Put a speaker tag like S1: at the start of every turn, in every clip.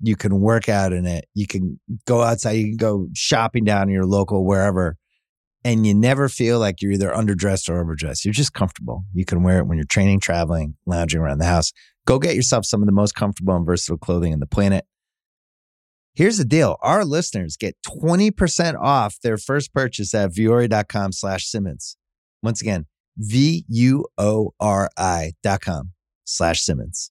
S1: you can work out in it. You can go outside. You can go shopping down in your local wherever, and you never feel like you're either underdressed or overdressed. You're just comfortable. You can wear it when you're training, traveling, lounging around the house. Go get yourself some of the most comfortable and versatile clothing in the planet. Here's the deal. Our listeners get 20% off their first purchase at vuori.com slash Simmons. Once again, V-U-O-R-I dot com slash Simmons.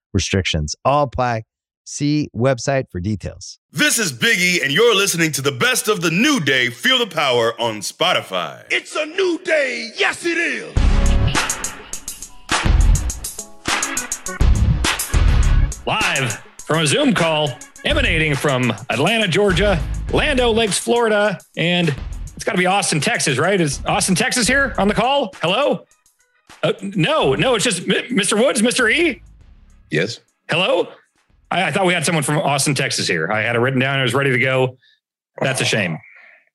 S1: restrictions all apply. See website for details.
S2: This is Biggie, and you're listening to the best of the new day. Feel the power on Spotify.
S3: It's a new day. Yes, it is.
S4: Live from a Zoom call emanating from Atlanta, Georgia, Land O' Lakes, Florida, and it's got to be Austin, Texas, right? Is Austin, Texas here on the call? Hello? Uh, no, no, it's just M- Mr. Woods, Mr. E.
S5: Yes.
S4: Hello? I, I, thought we had someone from Austin, Texas here. I had it written down. I was ready to go. That's a shame.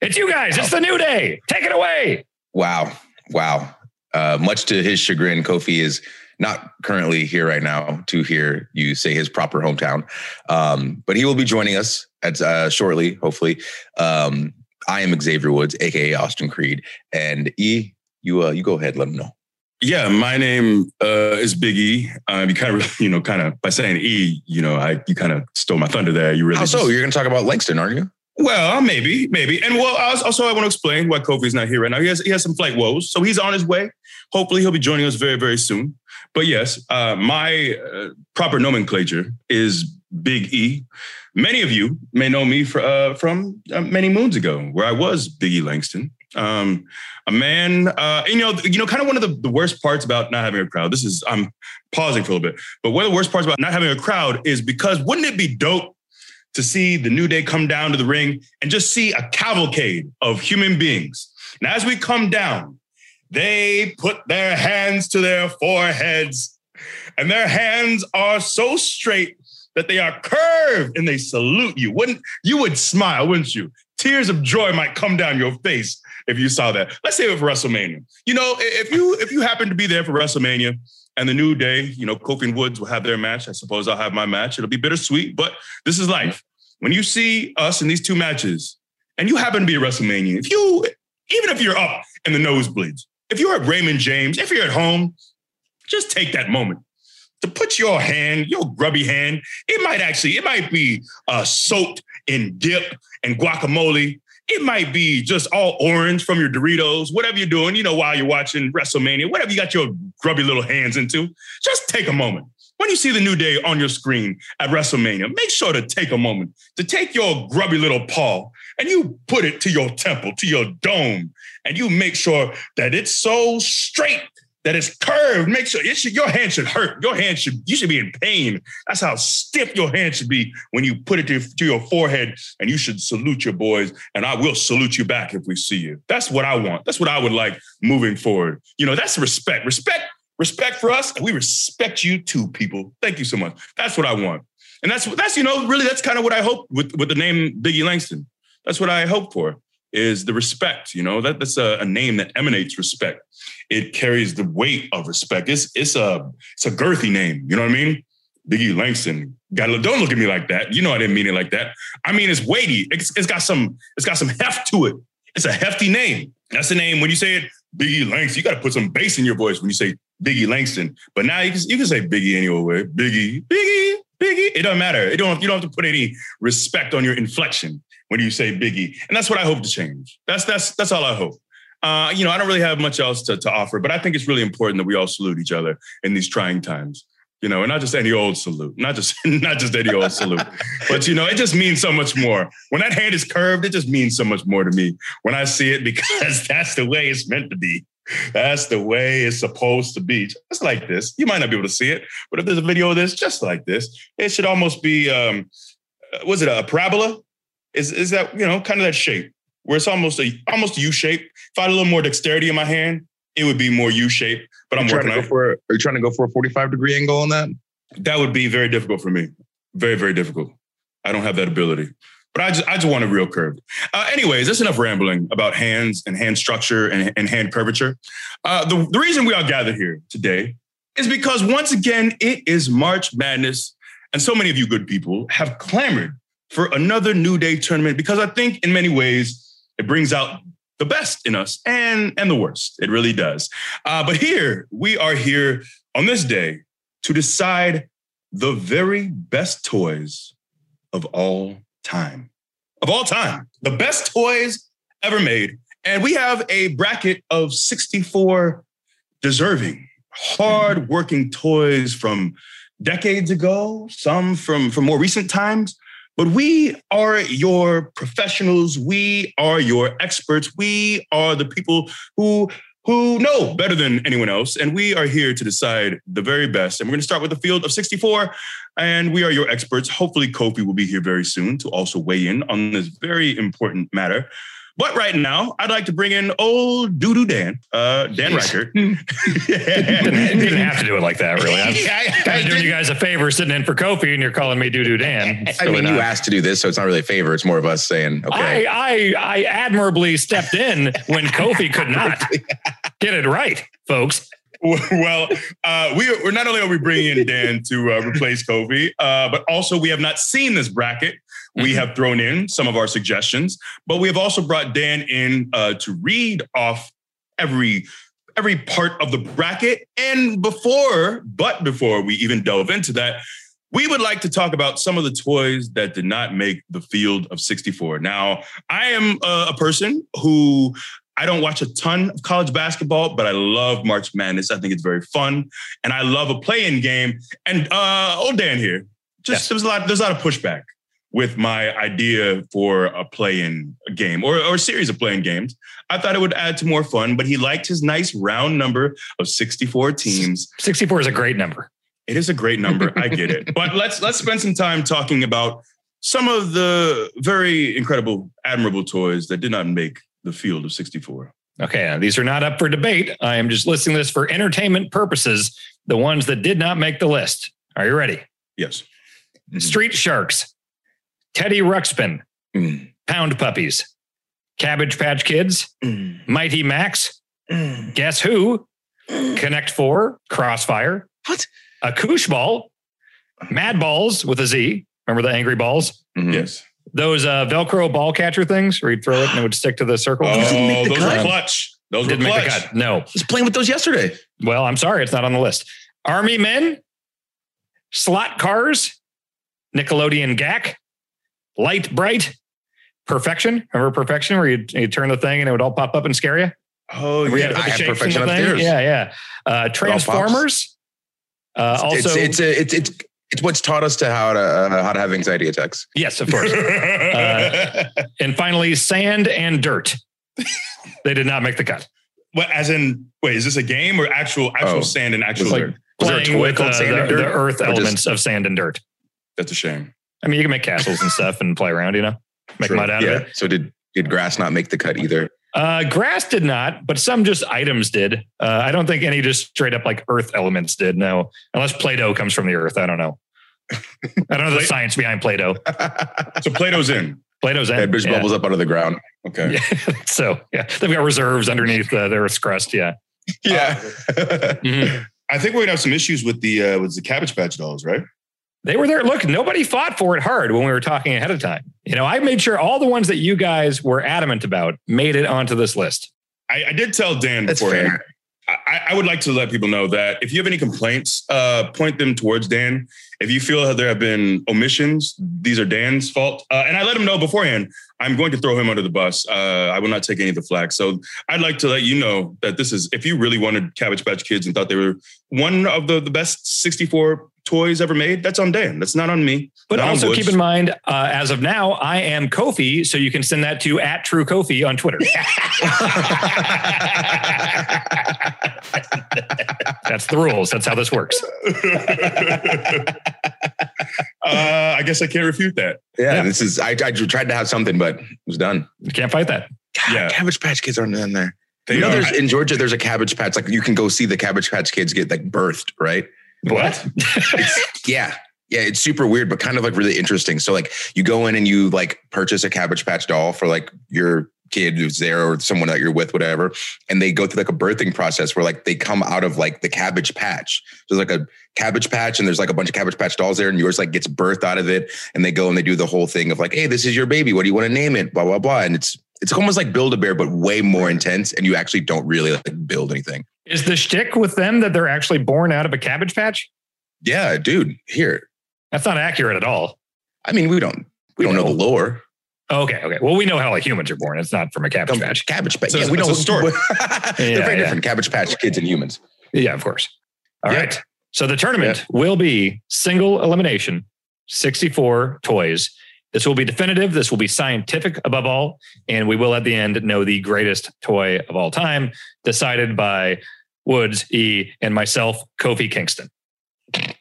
S4: It's you guys. It's the new day. Take it away.
S5: Wow. Wow. Uh, much to his chagrin, Kofi is not currently here right now to hear you say his proper hometown. Um, but he will be joining us at uh, shortly, hopefully. Um, I am Xavier Woods, aka Austin Creed, and E, you uh, you go ahead, let him know.
S2: Yeah, my name uh, is Big E. Um, you kind of, you know, kind of by saying E, you know, I you kind of stole my thunder there. You really.
S5: How so? Just, You're going to talk about Langston, aren't you?
S2: Well, maybe, maybe, and well, also I want to explain why Kofi's not here right now. He has he has some flight woes, so he's on his way. Hopefully, he'll be joining us very very soon. But yes, uh, my uh, proper nomenclature is Big E. Many of you may know me for, uh, from uh, many moons ago, where I was Big E Langston. Um, a man, uh, you know, you know, kind of one of the, the worst parts about not having a crowd. This is I'm pausing for a little bit, but one of the worst parts about not having a crowd is because wouldn't it be dope to see the new day come down to the ring and just see a cavalcade of human beings? And as we come down, they put their hands to their foreheads, and their hands are so straight that they are curved and they salute you. Wouldn't you would smile, wouldn't you? Tears of joy might come down your face if you saw that. Let's say it for WrestleMania. You know, if you if you happen to be there for WrestleMania and the new day, you know, Kofi and Woods will have their match. I suppose I'll have my match. It'll be bittersweet, but this is life. When you see us in these two matches, and you happen to be at WrestleMania, if you even if you're up in the nosebleeds, if you're at Raymond James, if you're at home, just take that moment to put your hand, your grubby hand. It might actually, it might be uh, soaked in dip and guacamole it might be just all orange from your Doritos, whatever you're doing, you know, while you're watching WrestleMania, whatever you got your grubby little hands into, just take a moment. When you see the new day on your screen at WrestleMania, make sure to take a moment to take your grubby little paw and you put it to your temple, to your dome, and you make sure that it's so straight that it's curved. Make sure should, your hand should hurt. Your hand should, you should be in pain. That's how stiff your hand should be when you put it to, to your forehead and you should salute your boys. And I will salute you back if we see you. That's what I want. That's what I would like moving forward. You know, that's respect. Respect, respect for us. And we respect you too, people. Thank you so much. That's what I want. And that's, that's, you know, really, that's kind of what I hope with, with the name Biggie Langston. That's what I hope for is the respect. You know, that, that's a, a name that emanates respect it carries the weight of respect. It's it's a it's a girthy name. You know what I mean? Biggie Langston. Got don't look at me like that. You know I didn't mean it like that. I mean it's weighty. It's, it's got some it's got some heft to it. It's a hefty name. That's the name. When you say it, Biggie Langston, you got to put some bass in your voice when you say Biggie Langston. But now you can you can say Biggie anyway. Biggie, Biggie, Biggie. It doesn't matter. It don't. You don't have to put any respect on your inflection when you say Biggie, and that's what I hope to change. That's that's that's all I hope. Uh, you know, I don't really have much else to, to offer, but I think it's really important that we all salute each other in these trying times. You know, and not just any old salute, not just not just any old salute, but you know, it just means so much more. When that hand is curved, it just means so much more to me when I see it because that's the way it's meant to be. That's the way it's supposed to be. Just like this. You might not be able to see it, but if there's a video of this, just like this, it should almost be um uh, was it a parabola? Is is that, you know, kind of that shape where it's almost a almost U shape. If I had a little more dexterity in my hand, it would be more U shape. But I'm
S5: trying
S2: working
S5: to
S2: on
S5: go
S2: it.
S5: for. Are you trying to go for a forty-five degree angle on that?
S2: That would be very difficult for me. Very, very difficult. I don't have that ability. But I just I just want a real curve. Uh, anyways, that's enough rambling about hands and hand structure and, and hand curvature. Uh, the, the reason we are gathered here today is because once again, it is March Madness. And so many of you good people have clamored for another New Day tournament because I think in many ways it brings out the best in us and, and the worst. It really does. Uh, but here, we are here on this day to decide the very best toys of all time. Of all time, the best toys ever made. And we have a bracket of 64 deserving, hard-working toys from decades ago, some from, from more recent times. But we are your professionals. We are your experts. We are the people who who know better than anyone else. And we are here to decide the very best. And we're going to start with the field of 64. And we are your experts. Hopefully, Kofi will be here very soon to also weigh in on this very important matter. But right now, I'd like to bring in old Doo Doo Dan, uh, Dan Reichert.
S4: didn't, didn't have to do it like that, really. I'm kind of doing you guys a favor sitting in for Kofi, and you're calling me Doo Doo Dan.
S5: I mean, you asked to do this, so it's not really a favor. It's more of us saying, okay.
S4: I, I I admirably stepped in when Kofi could not get it right, folks.
S2: well, uh, we are, we're not only are we bringing in Dan to uh, replace Kofi, uh, but also we have not seen this bracket. We
S4: Mhm.
S2: have thrown in some of our suggestions, but we have also brought Dan in uh, to read off every every part of the bracket. And before, but before we even delve into that, we would like to talk about some of the toys that did not make the field of 64. Now, I am a, a person who I don't watch a ton of college basketball, but I love March Madness. I think it's very fun, and I love a play-in game. And uh, old Dan here, just
S4: Yes.
S2: there was a lot. There's a lot of pushback with my idea for a play-in game or, or a series of play-in games. I thought it would add to more fun, but he liked his nice round number of 64 teams.
S4: 64 is a great number.
S2: It is a great number. I get it. But let's let's spend some time talking about some of the very incredible, admirable toys that did not make the field of 64.
S4: Okay, these are not up for debate. I am just listing this for entertainment purposes. The ones that did not make the list. Are you ready?
S2: Yes.
S4: Street Sharks, Teddy Ruxpin,
S5: Mm,
S4: Pound Puppies, Cabbage Patch Kids,
S5: mm,
S4: Mighty Max,
S5: mm.
S4: Guess Who, Connect Four, Crossfire,
S5: What?
S4: a Koosh Ball, Mad Balls with a Z. Remember the angry balls?
S5: Mhm.
S2: Yes.
S4: Those uh, Velcro ball catcher things where you'd throw it and it would stick to the circle.
S2: Oh,
S5: didn't make the
S2: those
S5: cut.
S2: were clutch. Those
S4: Didn't
S2: were
S4: make the cut. No.
S5: I was playing with those yesterday.
S4: Well, I'm sorry, it's not on the list. Army Men, Slot Cars, Nickelodeon GAK, Lite Brite, Perfection. Remember Perfection, where you you turn the thing and it would all pop up and scare you?
S2: Oh,
S4: Remember you
S2: yeah.
S4: had
S5: I
S4: the
S5: have
S4: shapes in
S5: Perfection
S4: the
S5: upstairs.
S4: Yeah, yeah. Uh. Transformers. Uh, also,
S5: it's it's a, it's it's it's what's taught us to how to uh, how to have anxiety attacks.
S4: yes, of course. Uh, and finally, Sand and Dirt. they did not make the cut.
S2: what, as in, wait, is this a game or actual actual
S5: Oh.
S2: sand and actual
S5: It's like-
S2: dirt?
S5: Was there a
S4: Playing
S5: toy
S4: with
S5: called
S4: uh,
S5: Sand
S4: the,
S5: and Dirt?
S4: the earth
S5: Or just-
S4: elements of sand and dirt.
S2: That's a shame.
S4: I mean, you can make castles and stuff and play around, you know, make
S2: True.
S4: mud out of
S5: yeah.
S4: it.
S5: So did did grass not make the cut either?
S4: Uh, grass did not, but some just items did. Uh, I don't think any just straight up like earth elements did. No, unless Play-Doh comes from the earth. I don't know. I don't know the science behind Play-Doh.
S2: So Play-Doh's in.
S4: Play-Doh's in.
S5: That bitch
S4: yeah.
S5: bubbles up out of the ground.
S2: Okay.
S4: Yeah. so yeah, they've got reserves underneath uh, the Earth's crust. Yeah.
S5: Yeah.
S4: Mhm.
S2: I think we're gonna have some issues with the uh, with the Cabbage Patch dolls, right?
S4: They were there. Look, nobody fought for it hard when we were talking ahead of time. You know, I made sure all the ones that you guys were adamant about made it onto this list.
S2: I, I did tell Dan
S5: That's
S2: beforehand.
S5: fair.
S2: I, I would like to let people know that if you have any complaints, uh, point them towards Dan. If you feel that there have been omissions, these are Dan's fault. Uh, and I let him know beforehand. I'm going to throw him under the bus. Uh, I will not take any of the flack. So I'd like to let you know that this is, if you really wanted Cabbage Patch Kids and thought they were one of the, the best 64 toys ever made, that's on Dan. That's not on me.
S4: But
S2: not
S4: also keep in mind, uh, as of now, I am Kofi, so you can send that to at True Kofi on Twitter. That's the rules. That's how this works.
S2: uh, I guess I can't refute that.
S5: Yeah,
S4: Yeah.
S5: this is. I, I tried to have something, but it was done.
S4: You can't fight that.
S5: God,
S2: Yeah.
S5: Cabbage Patch Kids aren't in there.
S2: They
S5: you know,
S2: are-
S5: there's in Georgia. There's a Cabbage Patch. Like you can go see the Cabbage Patch Kids get like birthed, right?
S4: What?
S5: Yeah. Yeah, it's super weird, but kind of like really interesting. So like you go in and you like purchase a Cabbage Patch doll for like your kid who's there or someone that you're with, whatever. And they go through like a birthing process where like they come out of like the cabbage patch. There's like a cabbage patch and there's like a bunch of cabbage patch dolls there and yours like gets birthed out of it. And they go and they do the whole thing of like, hey, this is your baby. What do you want to name it? Blah, blah, blah. And it's it's almost like build a bear, but way more intense. And you actually don't really like build anything.
S4: Is the shtick with them that they're actually born out of a cabbage patch?
S5: Yeah, dude. Here.
S4: That's not accurate at all.
S5: I mean, we don't we don't know the lore.
S4: Okay, okay. Well, we know how like humans are born. It's not from a cabbage patch.
S5: Cabbage patch.
S2: So
S5: yeah, we don't
S2: a story.
S5: They're very
S4: yeah.
S5: different. Cabbage patch kids and humans.
S4: Yeah, of course. All right.
S5: Yeah.
S4: So the tournament will be single elimination, 64 toys. This will be definitive. This will be scientific above all. And we will at the end know the greatest toy of all time, decided by Woods, E, and myself, Kofi Kingston.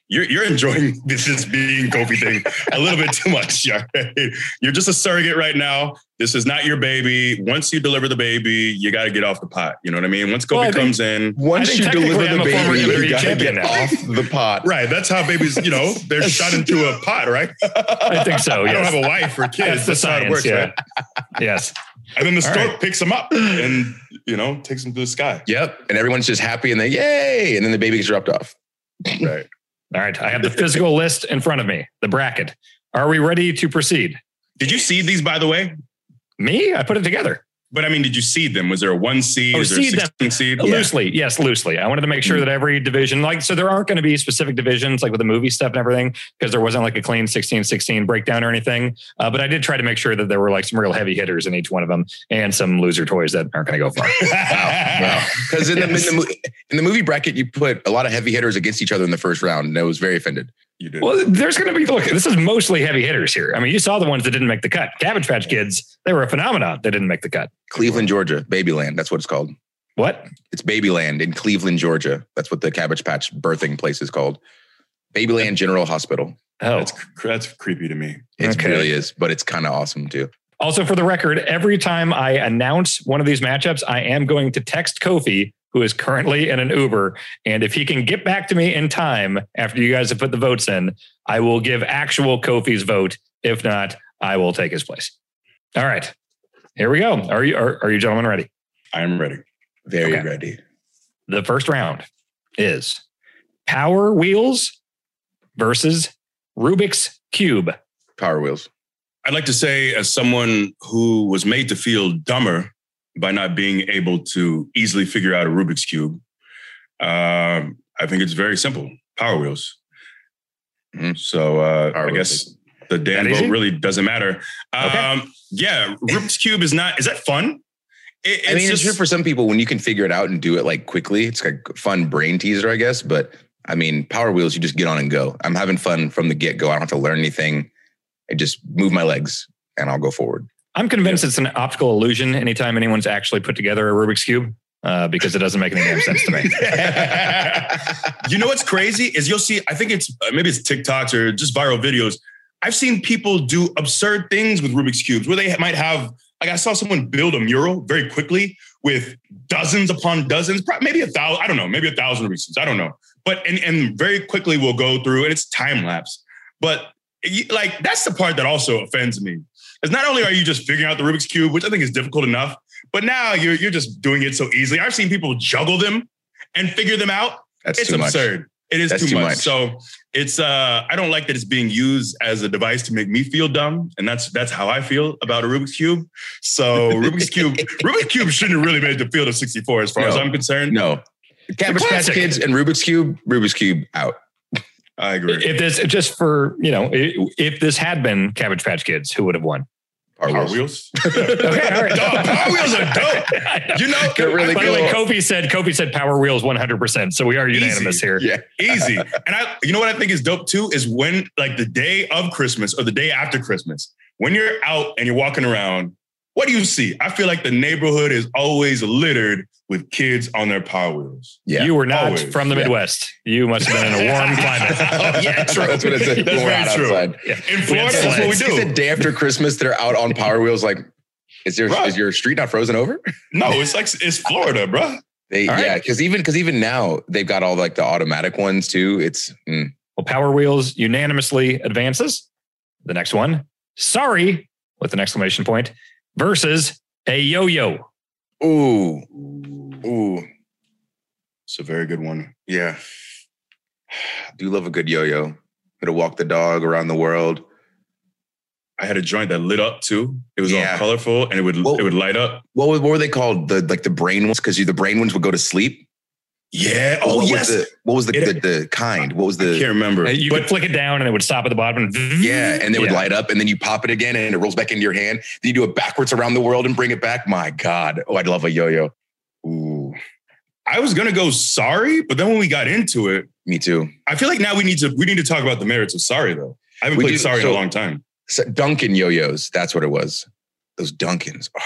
S2: You're, you're enjoying this just being Kofi thing a little bit too much. all right? You're just a surrogate right now. This is not your baby. Once you deliver the baby, you got to get off the pot. You know what I mean? Once Kofi
S4: Well,
S2: comes in,
S5: Once you deliver the baby, you gotta get
S4: now.
S5: off the pot.
S2: right? That's how babies, you know, they're shot into a pot, right?
S4: I think so.
S2: I don't have a wife or kids.
S4: That's the
S2: That's, how it works,
S4: yeah.
S2: right?
S4: yes.
S2: And then the
S4: All
S2: stork
S4: right.
S2: picks them up and, you know, takes them to the sky.
S5: Yep. And everyone's just happy and they yay. And then the baby gets dropped off.
S2: Right.
S4: All right. I have the physical list in front of me, the bracket. Are we ready to proceed?
S2: Did you see these, by the way?
S4: Me? I put it together.
S2: But I mean, did you seed them? Was there a one seed?
S4: Oh,
S2: Is there a
S4: seed them.
S2: seed?
S4: Loosely, yes, loosely. I wanted to make sure that every division, like, so there aren't going to be specific divisions like with the movie stuff and everything, because there wasn't like a clean 16 16 breakdown or anything. Uh, but I did try to make sure that there were like some real heavy hitters in each one of them and some loser toys that aren't going to go far.
S5: Because in,
S4: Yes.
S5: the, in, the, in the movie bracket, you put a lot of heavy hitters against each other in the first round. And I was very offended.
S2: You did.
S4: well, there's going to be, look, this is mostly heavy hitters here. I mean, you saw the ones that didn't make the cut. Cabbage Patch Kids, they were a phenomenon. They didn't make the cut.
S5: Cleveland, Georgia, Babyland. That's what it's called.
S4: What?
S5: It's Babyland in Cleveland, Georgia. That's what the Cabbage Patch birthing place is called. Babyland General Hospital.
S4: Oh,
S2: that's, that's creepy to me.
S5: It
S4: Okay.
S5: really is, but it's kind of awesome too.
S4: Also, for the record, every time I announce one of these matchups, I am going to text Kofi, who is currently in an Uber. And if he can get back to me in time after you guys have put the votes in, I will give actual Kofi's vote. If not, I will take his place. All right. Here we go. Are you are, are you gentlemen ready?
S2: I am ready.
S5: Very
S4: Okay.
S5: ready.
S4: The first round is Power Wheels versus Rubik's Cube.
S5: Power Wheels.
S2: I'd like to say, as someone who was made to feel dumber by not being able to easily figure out a Rubik's Cube, um, I think it's very simple Power Wheels.
S5: Mhm.
S2: So uh, I
S5: Wheels.
S2: guess the Dan vote really doesn't matter.
S4: Okay.
S2: Um, Yeah, Rubik's Cube is not, is that fun? It,
S5: I mean,
S2: just,
S5: it's good for some people when you can figure it out and do it like quickly. It's like a fun brain teaser, I guess. But I mean, Power Wheels, you just get on and go. I'm having fun from the get go. I don't have to learn anything. I just move my legs and I'll go forward.
S4: I'm convinced it's an optical illusion anytime anyone's actually put together a Rubik's Cube uh, because it doesn't make any damn sense to me.
S2: you know what's crazy is you'll see. I think it's uh, maybe it's TikToks or just viral videos. I've seen people do absurd things with Rubik's cubes where they might have. Like I saw someone build a mural very quickly with dozens upon dozens, maybe a thousand. I don't know, maybe a thousand Rubik's cubes. I don't know, but and and very quickly we'll go through and it's time lapse. But like that's the part that also offends me. Is not only are you just figuring out the Rubik's cube, which I think is difficult enough, but now you're you're just doing it so easily. I've seen people juggle them and figure them out
S5: That's
S2: it's
S5: too much.
S2: absurd. It is too,
S5: too
S2: much.
S5: much.
S2: So it's uh I don't like that it's being used as a device to make me feel dumb. And that's that's how I feel about a Rubik's Cube. So Rubik's Cube, Rubik's Cube shouldn't have really made the field of 64 as far as I'm concerned.
S5: No, Cabbage Patch. Kids and Rubik's Cube, Rubik's Cube out.
S2: I agree.
S4: If this just for you know, if this had been Cabbage Patch Kids, who would have won?
S5: Power
S2: Power
S5: Wheels.
S2: wheels.
S4: Okay, all right.
S2: Dog, Power Wheels are dope. You know,
S5: They're really
S4: By the way,
S5: cool.
S4: Kofi said Kofi said Power Wheels 100. percent So we are unanimous
S2: Easy.
S4: here.
S5: Yeah.
S2: easy. And I, you know what I think is dope too is when like the day of Christmas or the day after Christmas, when you're out and you're walking around, what do you see? I feel like the neighborhood is always littered with kids on their Power Wheels.
S5: Yeah.
S4: You were not
S2: Always.
S4: from the
S5: Yeah.
S4: Midwest. You must have been in a warm climate.
S2: Oh, yeah, true.
S5: That's what it's
S2: That's
S5: going
S2: very true.
S5: outside.
S4: Yeah.
S2: In Florida, that's what we
S5: It's the day after Christmas, they're out on Power Wheels. Like, is your is your street not frozen over?
S2: No, it's like it's Florida, bro.
S5: They,
S4: All right.
S5: yeah, because even because even now they've got all like the automatic ones too. It's mm.
S4: Well, Power Wheels unanimously advances. The next one, sorry, with an exclamation point, versus a yo-yo.
S5: ooh ooh.
S2: It's a very good one.
S5: Yeah, I do love a good yo-yo. Gonna walk the dog around the world.
S2: I had a joint that lit up too. It was
S5: Yeah.
S2: all colorful and it would
S5: Well-
S2: it would light up.
S5: What, were- what were they called? The like the brain ones because the brain ones would go to sleep.
S2: Yeah. Oh
S5: what
S2: yes.
S5: Was the, what was the,
S2: It-
S5: the the kind? What was
S2: I
S5: the
S2: can't remember.
S4: You
S2: but
S4: could flick it down and it would stop at the bottom. And
S5: yeah? And they would
S4: Yeah.
S5: light up, and then you pop it again, and it rolls back into your hand. Then you do it backwards around the world and bring it back. My God! Oh, I'd love a yo-yo. Ooh,
S2: I was gonna go sorry, but then when we got into it,
S5: me too.
S2: I feel like now we need to we need to talk about the merits of sorry though. I haven't
S5: We
S2: played
S5: do-
S2: sorry in a long time.
S5: So Duncan yo-yos. That's what it was. Those Duncans. Oh.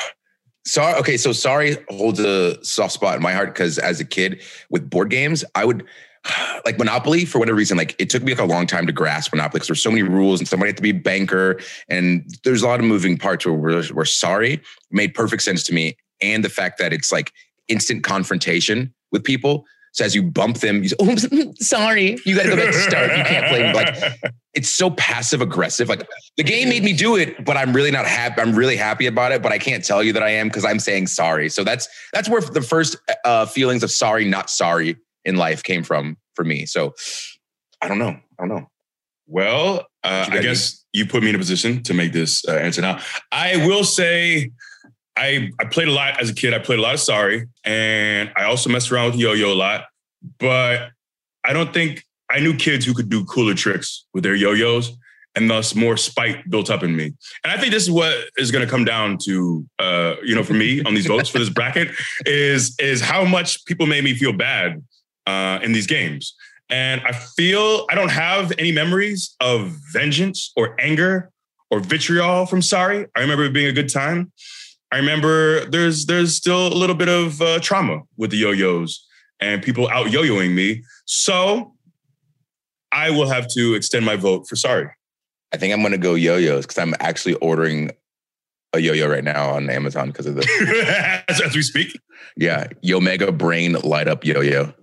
S5: Sorry. Okay, so sorry holds a soft spot in my heart because as a kid with board games, I would like Monopoly for whatever reason. Like it took me like a long time to grasp Monopoly because there's so many rules and somebody had to be banker and there's a lot of moving parts where we're, where sorry made perfect sense to me and the fact that it's like instant confrontation with people. So as you bump them, you say, "Oh, sorry." You got to go back to start. You can't play like it's so passive aggressive. Like the game made me do it, but I'm really not happy. I'm really happy about it, but I can't tell you that I am because I'm saying sorry. So that's that's where the first uh, feelings of sorry, not sorry in life came from for me. So I don't know. I don't know.
S2: Well, uh, I guess you put me in a position to make this uh, answer now. I will say I I played a lot as a kid. I played a lot of sorry, and I also messed around with yo-yo a lot. But I don't think I knew kids who could do cooler tricks with their yo-yos, and thus more spite built up in me. And I think this is what is going to come down to, uh, you know, for me on these votes for this bracket is is how much people made me feel bad uh, in these games. And I feel I don't have any memories of vengeance or anger or vitriol from Sorry. I remember it being a good time. I remember there's there's still a little bit of uh, trauma with the yo-yos and people out yo-yoing me. So I will have to extend my vote for Sorry.
S5: I think I'm gonna go yo-yos because I'm actually ordering a yo-yo right now on Amazon because of the
S2: as, as we speak.
S5: yeah Yomega Brain Light Up Yo-yo.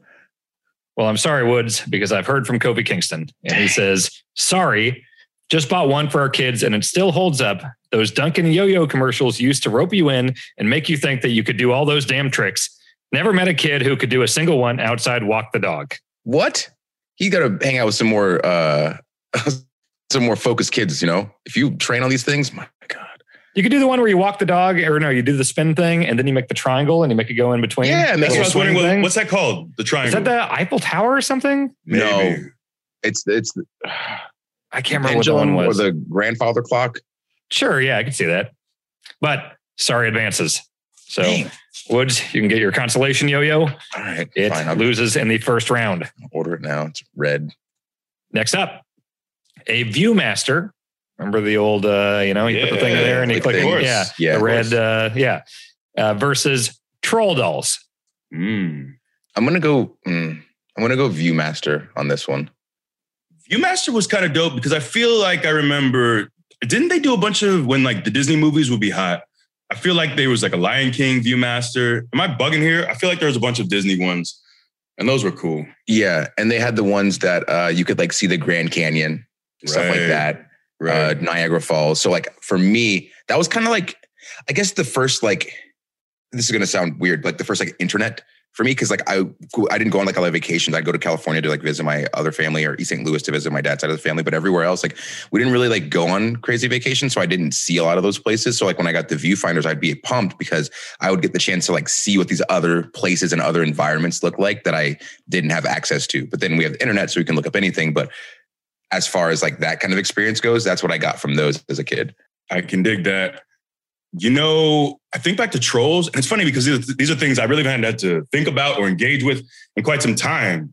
S4: Well, I'm sorry, Woods, because I've heard from Kofi Kingston, and he says, "Sorry, just bought one for our kids, and it still holds up. Those Duncan Yo-Yo commercials used to rope you in and make you think that you could do all those damn tricks. Never met a kid who could do a single one outside walk the dog.
S5: What? He's got to hang out with some more uh some more focused kids. You know, if you train on these things, my God.
S4: You could do the one where you walk the dog, or no, you do the spin thing, and then you make the triangle, and you make it go in between.
S5: Yeah,
S2: That's
S5: it
S2: what I was wondering. What, what's that called? The triangle?
S4: Is that the Eiffel Tower or something?
S2: Maybe.
S5: No. It's it's the
S4: I can't remember what the one
S5: pendulum
S4: was.
S5: or the grandfather clock.
S4: Sure, yeah, I can see that. But sorry, advances. So
S5: Dang.
S4: Woods, you can get your consolation yo-yo.
S5: All right,
S4: It
S5: fine.
S4: Loses in the first round.
S5: order it now. It's red.
S4: Next up, a Viewmaster. Remember the old, uh, you know, you put the thing there and you click,
S5: things.
S4: yeah,
S5: Yeah,
S4: the red, uh, yeah, uh, versus Troll Dolls.
S2: Mm.
S5: I'm gonna go. mm, I'm gonna go ViewMaster on this one.
S2: Viewmaster was kind of dope because I feel like I remember. Didn't they do a bunch of when like the Disney movies would be hot? I feel like there was like a Lion King Viewmaster. Am I bugging here? I feel like there was a bunch of Disney ones, and those were cool.
S5: Yeah, and they had the ones that uh, you could like see the Grand Canyon, and stuff like
S2: Right.
S5: that, uh, Niagara Falls. So like for me, that was kind of like, I guess the first like, this is gonna sound weird, like the first like internet for me because like I I didn't go on like a lot of vacations. I'd go to California to like visit my other family or East St. Louis to visit my dad's side of the family. But everywhere else, like we didn't really like go on crazy vacations. So I didn't see a lot of those places. So like when I got the viewfinders, I'd be pumped because I would get the chance to like see what these other places and other environments look like that I didn't have access to. But then we have the internet, so we can look up anything. But as far as like that kind of experience goes, that's what I got from those as a kid.
S2: I can dig that. You know, I think back to trolls, and it's funny because these are things I really haven't had to think about or engage with in quite some time.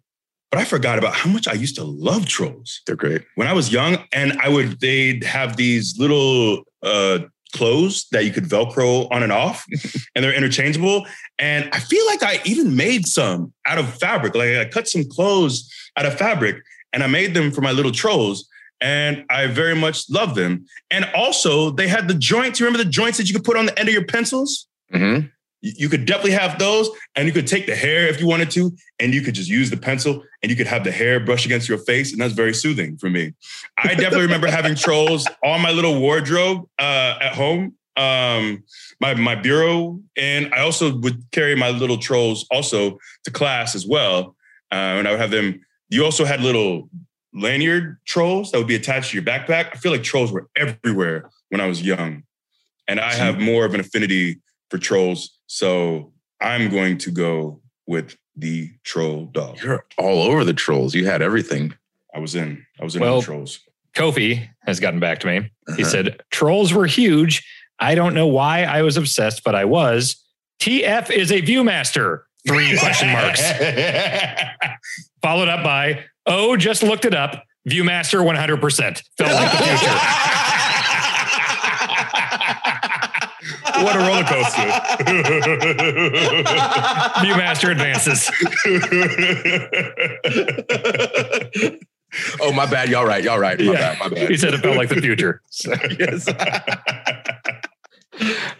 S2: But I forgot about how much I used to love trolls.
S5: They're great.
S2: When I was young, and I would, they'd have these little uh, clothes that you could Velcro on and off, and they're interchangeable. And I feel like I even made some out of fabric. Like I cut some clothes out of fabric and I made them for my little trolls and I very much love them. And also, they had the joints. You remember the joints that you could put on the end of your pencils?
S5: Mm-hmm.
S2: You could definitely have those, and you could take the hair if you wanted to, and you could just use the pencil, and you could have the hair brush against your face, and that's very soothing for me. I definitely remember having trolls on my little wardrobe uh, at home, um, my my bureau, and I also would carry my little trolls also to class as well, uh, and I would have them. You also had little lanyard trolls that would be attached to your backpack. I feel like trolls were everywhere when I was young. And I have more of an affinity for trolls. So I'm going to go with the troll dog.
S5: You're all over the trolls. You had everything.
S2: I was in. I was in
S4: Well,
S2: the trolls.
S4: Kofi has gotten back to me. He
S5: Uh-huh.
S4: said, Trolls were huge. I don't know why I was obsessed, but I was. TF is a Viewmaster. Three question marks. Followed up by, Oh, just looked it up. Viewmaster 100%. Felt like the future.
S2: what a roller coaster.
S4: Viewmaster advances.
S5: oh, my bad. Y'all right. Y'all right. My
S4: Yeah.
S5: bad. My bad.
S4: He said it felt like the future.
S5: yes.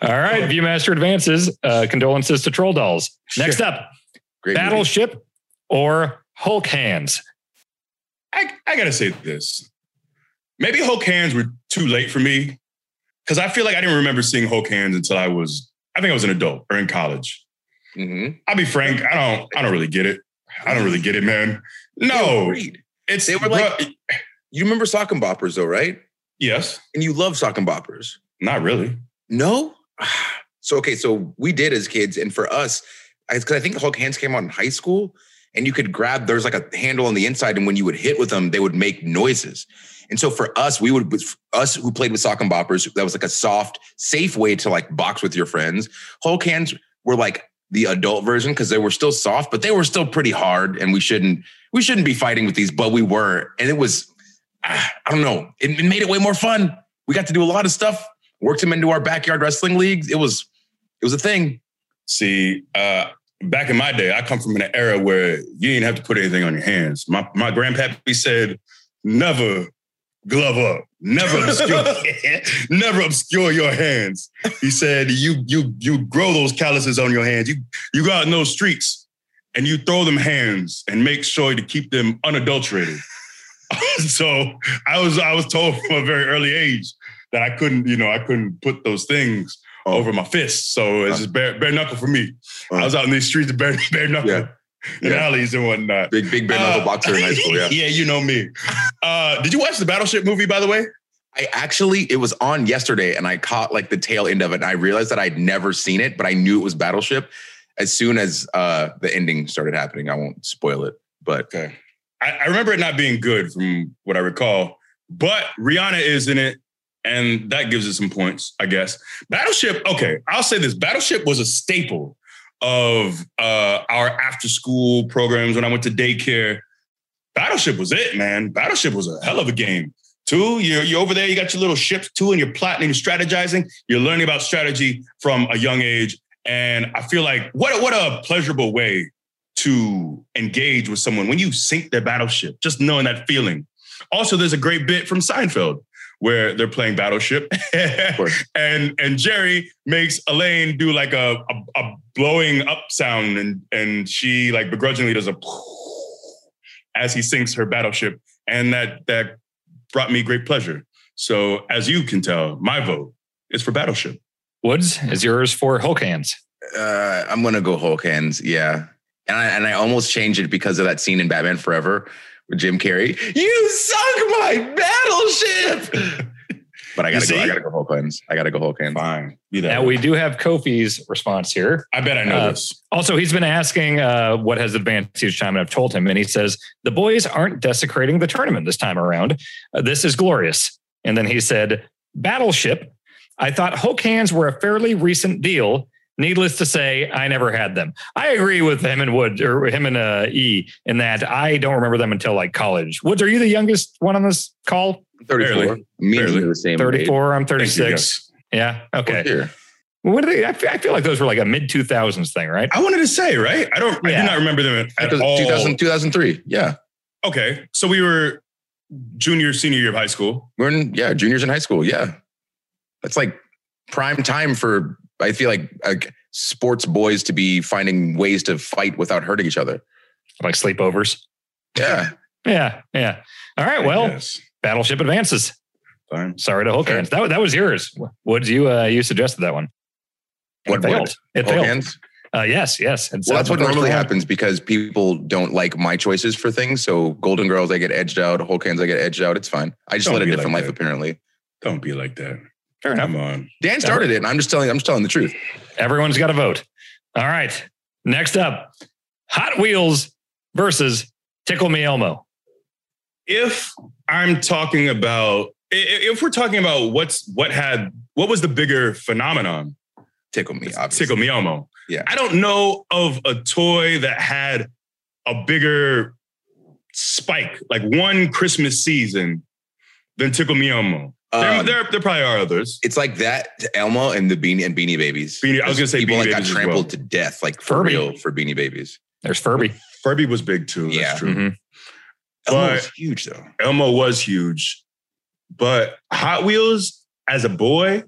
S4: All right. Viewmaster advances. Uh, condolences to Troll Dolls. Next up,
S5: Great movie.
S4: Battleship or Hulk Hands.
S2: I, I gotta say this. Maybe Hulk hands were too late for me. Cause I feel like I didn't remember seeing Hulk hands until I was, I think I was an adult or in college.
S5: Mhm.
S2: I'll be frank, I don't I don't really get it. I don't really get it, man. No. It's
S5: They were like-
S2: bruh,
S5: You remember Socker Boppers though, right?
S2: yes,
S5: And you love Socker Boppers.
S2: not really.
S5: No. So okay, so we did as kids, and for us, because I, think Hulk hands came out in high school, and you could grab. There's like a handle on the inside, and when you would hit with them, they would make noises. And so for us, we would us who played with Socker Boppers, that was like a soft, safe way to like box with your friends. Hulk hands were like the adult version because they were still soft, but they were still pretty hard, and we shouldn't we shouldn't be fighting with these, but we were, and it was ah, I don't know, it, made it way more fun. We got to do a lot of stuff worked him into our backyard wrestling leagues. It was it was a thing.
S2: See, uh, back in my day, I come from an era where you didn't have to put anything on your hands. My my grandpappy said, never glove up, never obscure, never obscure your hands. He said, you you you grow those calluses on your hands. You you go out in those streets and you throw them hands and make sure to keep them unadulterated. so I was I was told from a very early age that I couldn't, you know, I couldn't put those things
S5: Oh.
S2: over my fists. So it's just bare, bare knuckle for me. I was out in these streets of bare, bare knuckle
S5: Yeah.
S2: in
S5: Yeah.
S2: alleys and whatnot.
S5: Big big bare knuckle
S2: Uh,
S5: boxer in high school. Yeah.
S2: yeah, you know me. Uh, did you watch the Battleship movie, by the way?
S5: I actually it was on yesterday and I caught like the tail end of it and I realized that I'd never seen it, but I knew it was Battleship. As soon as uh the ending started happening, I won't spoil it. But
S2: Okay. I, I remember it not being good from what I recall, but Rihanna is in it, and that gives it some points, I guess. Battleship, okay, I'll say this Battleship was a staple of uh, our after school programs when I went to daycare. Battleship was it, man. Battleship was a hell of a game. Two, you're, you're over there, you got your little ships, two, and you're plotting and you're strategizing. You're learning about strategy from a young age. And I feel like what, what a pleasurable way to engage with someone when you sink their battleship, just knowing that feeling. Also, there's a great bit from Seinfeld where they're playing Battleship, and and Jerry makes Elaine do like a, a, a blowing up sound, and and she like begrudgingly does a as he sinks her battleship, and that that brought me great pleasure. So as you can tell, my vote is for Battleship.
S4: Woods is yours for Hulk Hands.
S5: uh I'm gonna go Hulk hands. Yeah. And I, and I almost changed it because of that scene in Batman Forever with Jim Carrey. You sunk my battleship. but I gotta go. I gotta go Hulk hands. I gotta go Hulk hands.
S2: Fine. Be that.
S4: Now
S2: way.
S4: we do have Kofi's response here.
S2: I bet I know
S4: Uh,
S2: this.
S4: Also, he's been asking uh, what has advanced each time, and I've told him, and he says the boys aren't desecrating the tournament this time around. Uh, this is glorious. And then he said, "Battleship. I thought Hulk hands were a fairly recent deal. Needless to say, I never had them. I agree with him and Wood or him and uh, E in that I don't remember them until like college. Woods, are you the youngest one on this call?
S5: 34.
S2: Barely.
S5: Me and
S2: Barely.
S5: the same. age.
S4: Thirty-four. I'm
S2: Thank you,
S4: thirty-six. Yeah. Okay.
S5: Here.
S4: What are they? I feel, I feel like those were like a mid two thousands thing, right?
S2: I wanted to say, right? I don't. I do not remember them at
S5: Because
S2: all.
S5: 2000, 2003. Yeah.
S2: Okay, so we were junior, senior year of high school.
S5: We're in, yeah, juniors in high school. Yeah. That's like prime time for, I feel like, like sports boys to be finding ways to fight without hurting each other.
S4: Like sleepovers.
S5: Yeah.
S4: Yeah. Yeah. All right. Well. Battleship advances.
S2: fine.
S4: Sorry to Hulk
S5: Sure.
S4: hands. That, that was yours. Woods, you uh, you suggested that one.
S5: What
S4: it failed. It
S5: Hulk
S4: failed.
S5: hands?
S4: Uh, yes. Yes. And
S5: Well, that's what normally happens because people don't like my choices for things. So Golden Girls, I get edged out. Hulk hands, I get edged out. It's fine. I just
S2: Don't
S5: led a different
S2: like
S5: life,
S2: that.
S5: apparently.
S2: Don't be like that.
S4: Fair enough.
S2: Come on.
S5: Dan started it, and I'm just telling. I'm just telling the truth.
S4: Everyone's got to vote. All right. Next up, Hot Wheels versus Tickle Me Elmo.
S2: If I'm talking about, i- i- if we're talking about what's what had what was the bigger phenomenon,
S5: Tickle me, obviously.
S2: Tickle Me Elmo.
S5: Yeah.
S2: I don't know of a toy that had a bigger spike, like one Christmas season, than Tickle Me Elmo. There,
S5: Um,
S2: there, there probably are others.
S5: It's like that Elmo and the Beanie and Beanie Babies.
S2: Beanie- I was gonna say
S5: people
S2: Beanie
S5: like got
S2: Babies as
S5: trampled
S2: well.
S5: to death, like for
S4: Furby.
S5: real, for Beanie Babies.
S4: There's Furby.
S2: Furby was big too.
S5: Yeah.
S2: That's true.
S4: Mhm.
S5: Elmo
S2: But-
S5: was huge though.
S2: Elmo was huge, but Hot Wheels as a boy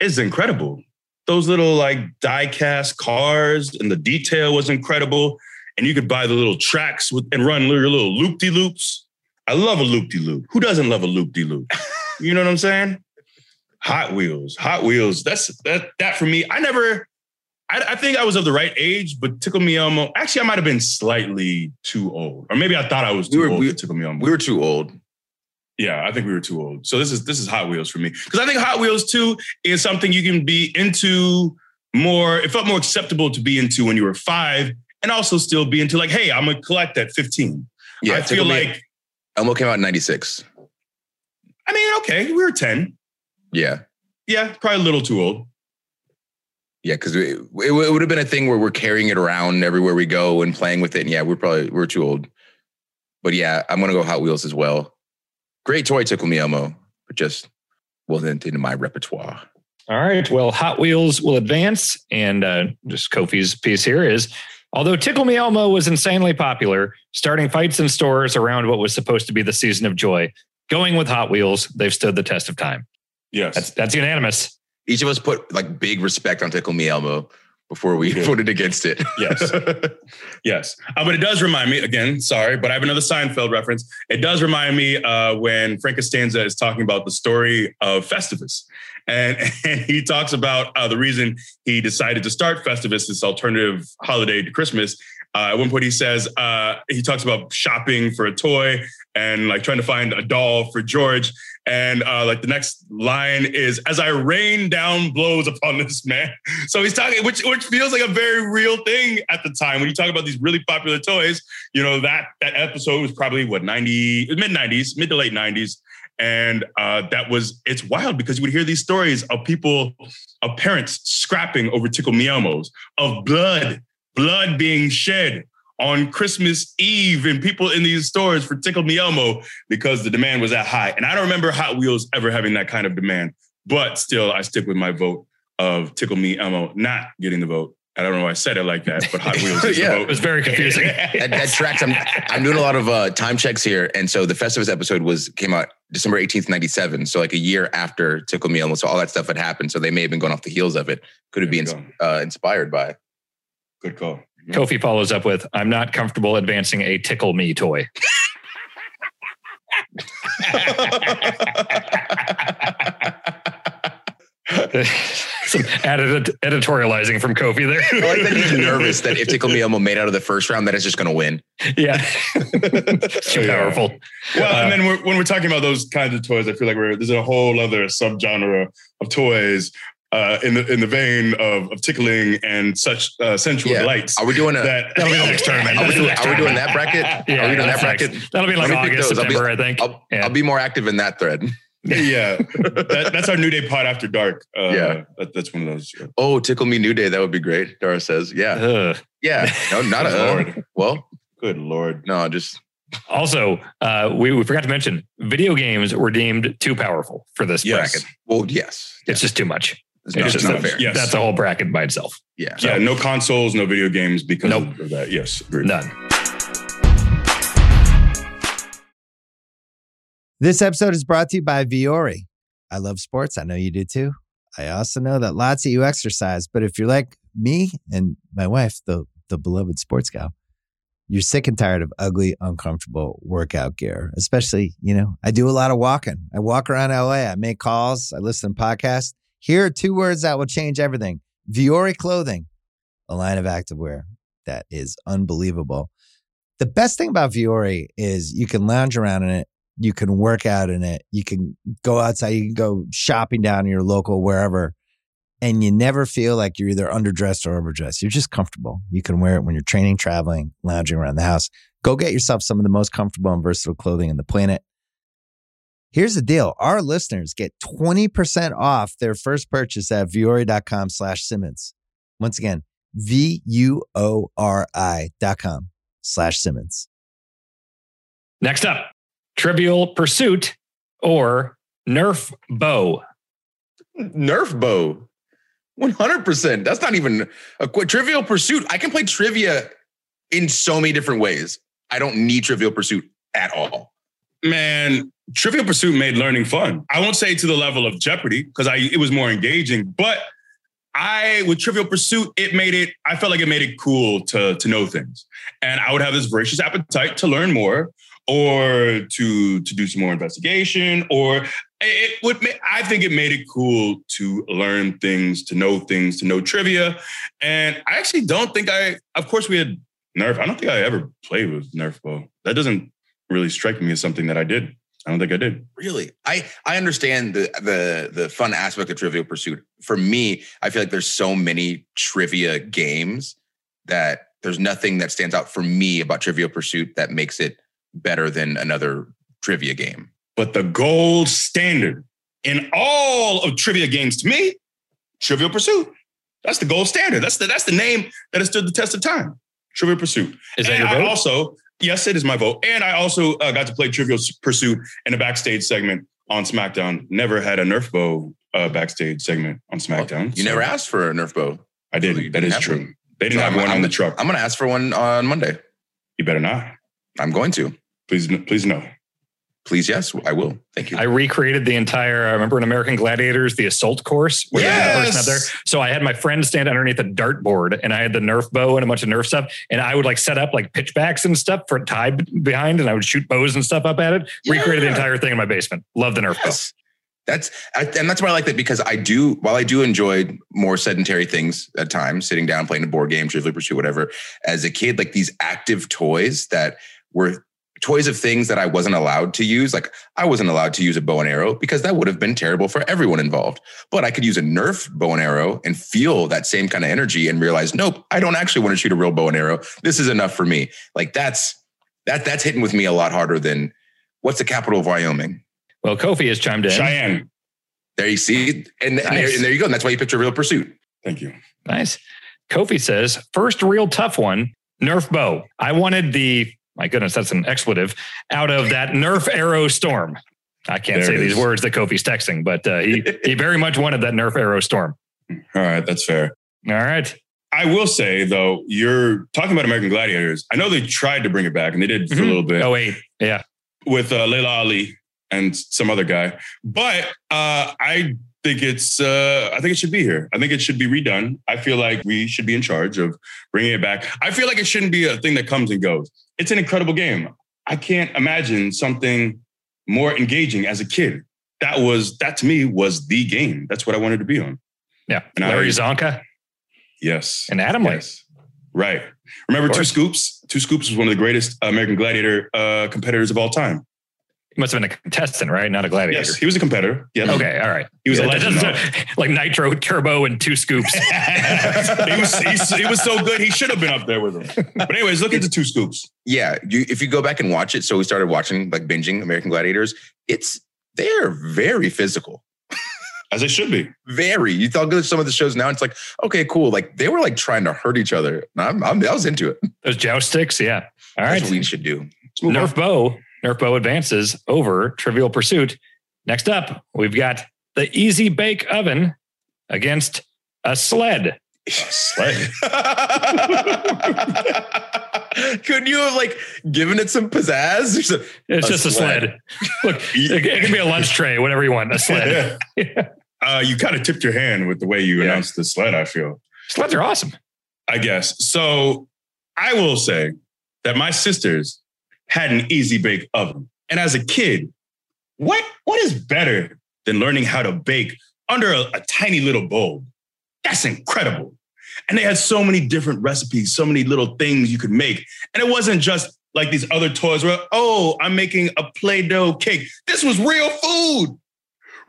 S2: is incredible. Those little like die cast cars and the detail was incredible. And you could buy the little tracks with, and run your little loop de loops. I love a loop de loop. Who doesn't love a loop de loop? You know what I'm saying? Hot Wheels, Hot Wheels. That's that that for me. I never. I, I think I was of the right age, but Tickle Me Elmo. Actually, I might have been slightly too old, or maybe I thought I was too
S5: We were-
S2: old
S5: we-
S2: Tickle Me Elmo.
S5: We were too old.
S2: Yeah, I think we were too old. So this is this is Hot Wheels for me because I think Hot Wheels too is something you can be into more. It felt more acceptable to be into when you were five, and also still be into like, hey, I'm gonna collect at 15.
S5: Yeah,
S2: I feel like
S5: Elmo came out in '96.
S2: I mean, okay, we were 10.
S5: Yeah,
S2: Yeah, probably a little too old.
S5: yeah, because it, it would have been a thing where we're carrying it around everywhere we go and playing with it. And yeah, we're probably we're too old. But yeah, I'm gonna go Hot Wheels as well. Great toy, Tickle Me Elmo, but just wasn't in my repertoire.
S4: All right. Well, Hot Wheels will advance. And uh, just Kofi's piece here is although Tickle Me Elmo was insanely popular, starting fights in stores around what was supposed to be the season of joy, going with Hot Wheels, they've stood the test of time.
S2: Yes.
S4: That's that's unanimous.
S5: Each of us put like big respect on Tickle Me Elmo before we
S2: We did.
S5: voted against it.
S2: Yes. yes. Uh, but it does remind me, again, sorry, but I have another Seinfeld reference. It does remind me uh, when Frank Costanza is talking about the story of Festivus. And, and he talks about uh, the reason he decided to start Festivus, this alternative holiday to Christmas. Uh, at one point, he says, uh, he talks about shopping for a toy and like trying to find a doll for George. And uh, like the next line is, as I rain down blows upon this man. So he's talking, which which feels like a very real thing at the time when you talk about these really popular toys. You know that that episode was probably what ninety mid nineties, mid to late nineties, and uh, that was it's wild because you would hear these stories of people, of parents scrapping over Tickle Me Elmos, of blood, blood being shed on Christmas Eve, and people in these stores for Tickle Me Elmo because the demand was that high. And I don't remember Hot Wheels ever having that kind of demand, but still, I stick with my vote of Tickle Me Elmo not getting the vote. I don't know why I said it like that, but Hot Wheels is
S5: Yeah.
S2: the
S4: It
S2: vote.
S4: was very confusing.
S5: that, that tracks. I'm I'm doing a lot of uh, time checks here, and so the Festivus episode was came out December 18th, 97. So like a year after Tickle Me Elmo. So all that stuff had happened. So they may have been going off the heels of it. Could have
S2: There
S5: been
S2: you
S5: uh, inspired by.
S2: Good call.
S4: Kofi follows up with, I'm not comfortable advancing a tickle me toy. Some added editorializing from Kofi there.
S5: I like that he's nervous that if Tickle Me Elmo made out of the first round, that it's just going to win.
S4: Yeah. Too
S2: Yeah.
S4: powerful.
S2: Well,
S4: Uh,
S2: and then we're, when we're talking about those kinds of toys, I feel like we're, there's a whole other subgenre of toys uh, in the in the vein of, of tickling and such uh, sensual
S5: Yeah.
S2: delights.
S5: Are we doing a?
S2: that
S4: That'll be the next tournament.
S5: Are we doing, are we doing that bracket?
S4: Yeah,
S5: are we doing that
S4: that's next.
S5: bracket?
S4: That'll be like
S5: Let
S4: August,
S5: those. I'll be-
S4: September, I think.
S5: I'll,
S4: Yeah.
S5: I'll be more active in that thread.
S2: yeah, that, that's our new day pod after dark. Uh,
S5: Yeah.
S2: that, that's one of those. yeah.
S5: Oh, tickle me new day. That would be great. Dara says, yeah,
S4: Ugh.
S5: yeah. No, not a.
S2: Lord.
S5: well,
S2: Good lord.
S5: no, just
S4: Also, uh, we, we forgot to mention video games were deemed too powerful for this
S2: Yes.
S4: bracket.
S5: well, yes.
S4: It's just too much.
S5: It's
S4: It's
S5: not,
S4: just
S5: not fair.
S2: Yes.
S4: That's a whole bracket by itself.
S5: Yeah.
S2: Yeah, no consoles, no video games because
S4: Nope.
S2: of that. Yes, agreed.
S4: None.
S1: This episode is brought to you by Vuori. I love sports. I know you do too. I also know that lots of you exercise, but if you're like me and my wife, the the beloved sports gal, you're sick and tired of ugly, uncomfortable workout gear. Especially, you know, I do a lot of walking. I walk around LA. I make calls. I listen to podcasts. Here are two words that will change everything: Vuori clothing, a line of activewear that is unbelievable. The best thing about Vuori is you can lounge around in it you can work out in it. You can go outside. You can go shopping down in your local wherever, and you never feel like you're either underdressed or overdressed. You're just comfortable. You can wear it when you're training, traveling, lounging around the house. Go get yourself some of the most comfortable and versatile clothing on the planet. Here's the deal. Our listeners get 20% off their first purchase at vuori.com slash Simmons. Once again, V-U-O-R-I dot com slash Simmons.
S4: Next up, Trivial Pursuit or Nerf Bow.
S5: Nerf bow. 100%. That's not even a qu- trivial pursuit. I can play trivia in so many different ways. I don't need trivial pursuit at all.
S2: Man, Trivial Pursuit made learning fun. I won't say to the level of Jeopardy because I it was more engaging, but I with Trivial Pursuit, it made it. I felt like it made it cool to to know things, and I would have this voracious appetite to learn more or to to do some more investigation or it would i think it made it cool to learn things to know things to know trivia and i actually don't think i of course we had nerf i don't think i ever played with nerf bow that doesn't really strike me as something that i did. I don't think i did.
S5: Really? I I understand the the the fun aspect of Trivial Pursuit. For me, I feel like there's so many trivia games that there's nothing that stands out for me about Trivial Pursuit that makes it better than another trivia game.
S2: but the gold standard in all of trivia games to me trivial pursuit. That's the gold standard. That's the that's the name that has stood the test of time. Trivial pursuit.
S4: Is that
S2: And
S4: your
S2: I also, yes, it is my vote. And I also uh, got to play Trivial Pursuit in a backstage segment on SmackDown. Never had a Nerf bow uh, backstage segment on SmackDown.
S5: You
S2: so
S5: never asked for a Nerf bow.
S2: I did. That
S5: didn't
S2: is true.
S5: one.
S2: They didn't
S5: So
S2: have
S5: I'm-
S2: one on
S5: I'm-
S2: the truck.
S5: I'm gonna ask for one on Monday.
S2: you better not.
S5: I'm going to.
S2: Please, please no.
S5: Please, yes, I will. Thank you.
S4: I recreated the entire. I remember in American Gladiators, the assault course where the person
S2: Yes!
S4: out there. So I had my friend stand underneath a dartboard, and I had the Nerf bow and a bunch of Nerf stuff, and I would like set up like pitchbacks and stuff for tied behind, and I would shoot bows and stuff up at it. Recreated the entire thing in my basement. Love the Nerf bow.
S5: Yes. That's and that's why I like that because I do while I do enjoy more sedentary things at times, sitting down playing a board game, Trivial Pursuit, whatever. As a kid, like these active toys that were toys of things that I wasn't allowed to use. Like I wasn't allowed to use a bow and arrow because that would have been terrible for everyone involved. But I could use a Nerf bow and arrow and feel that same kind of energy and realize, nope, I don't actually want to shoot a real bow and arrow. This is enough for me. Like that's that that's hitting with me a lot harder than what's the capital of Wyoming.
S4: Well, Kofi has chimed in.
S2: Cheyenne.
S5: There you see, and, and, there, and there you go. And that's why you picked a real pursuit.
S2: Thank you.
S4: Nice. Kofi says, first real tough one, Nerf bow. I wanted the, my goodness, that's an expletive, out of that Nerf arrow storm. I can't
S2: There
S4: say these words that Kofi's texting, but uh, he, he very much wanted that Nerf arrow storm.
S2: All right, that's fair.
S4: All right.
S2: I will say though, you're talking about American Gladiators. I know they tried to bring it back, and they did for a
S4: Mhm.
S2: little bit.
S4: Oh, wait. Yeah.
S2: with uh, Laila Ali and some other guy. But uh, I think it's uh, I think it should be here. I think it should be redone. I feel like we should be in charge of bringing it back. I feel like it shouldn't be a thing that comes and goes. It's an incredible game. I can't imagine something more engaging as a kid. That was that to me was the game. That's what I wanted to be on.
S4: Yeah.
S2: And I-
S4: Larry Csonka
S2: Yes.
S4: and Adamle.
S2: Yes. Right. Remember Two. Scoops? Two Scoops was one of the greatest American Gladiator uh, competitors of all time.
S4: He must have been a contestant, right? Not a gladiator.
S2: Yes, he was a competitor. Yeah.
S4: Okay, all right.
S2: He was a
S4: Yeah,
S2: legend,
S4: that like Nitro Turbo and two scoops.
S2: he, was, he, he was so good, he should have been up there with him. But anyways, look into Two Scoops.
S5: Yeah, you, if you go back and watch it, so we started watching like binging American Gladiators. It's they're very physical,
S2: As it should be.
S5: very. You thought good some of the shows now. It's like okay, cool. Like they were like trying to hurt each other. I'm, I'm I was into it.
S4: Those joust sticks, yeah. All
S5: That's
S4: right.
S5: what we should do.
S2: Let's
S4: Nerf
S2: on.
S4: Bow. Nerf Bow advances over Trivial Pursuit. Next up, we've got the Easy Bake Oven against a sled.
S2: A Sled.
S5: Couldn't you have like given it some pizzazz? A-
S4: It's
S5: A
S4: just a
S5: sled.
S4: sled. Look, it, it can be a lunch tray, whatever you want. A sled.
S2: uh, you kind of tipped your hand with the way you
S5: Yeah.
S2: announced the sled, I feel.
S4: Sleds are awesome.
S2: I guess. So I will say that my sisters had an easy bake oven. And as a kid, what what is better than learning how to bake under a, a tiny little bulb? That's incredible. And they had so many different recipes, so many little things you could make. And it wasn't just like these other toys where, oh, I'm making a Play-Doh cake. This was real food.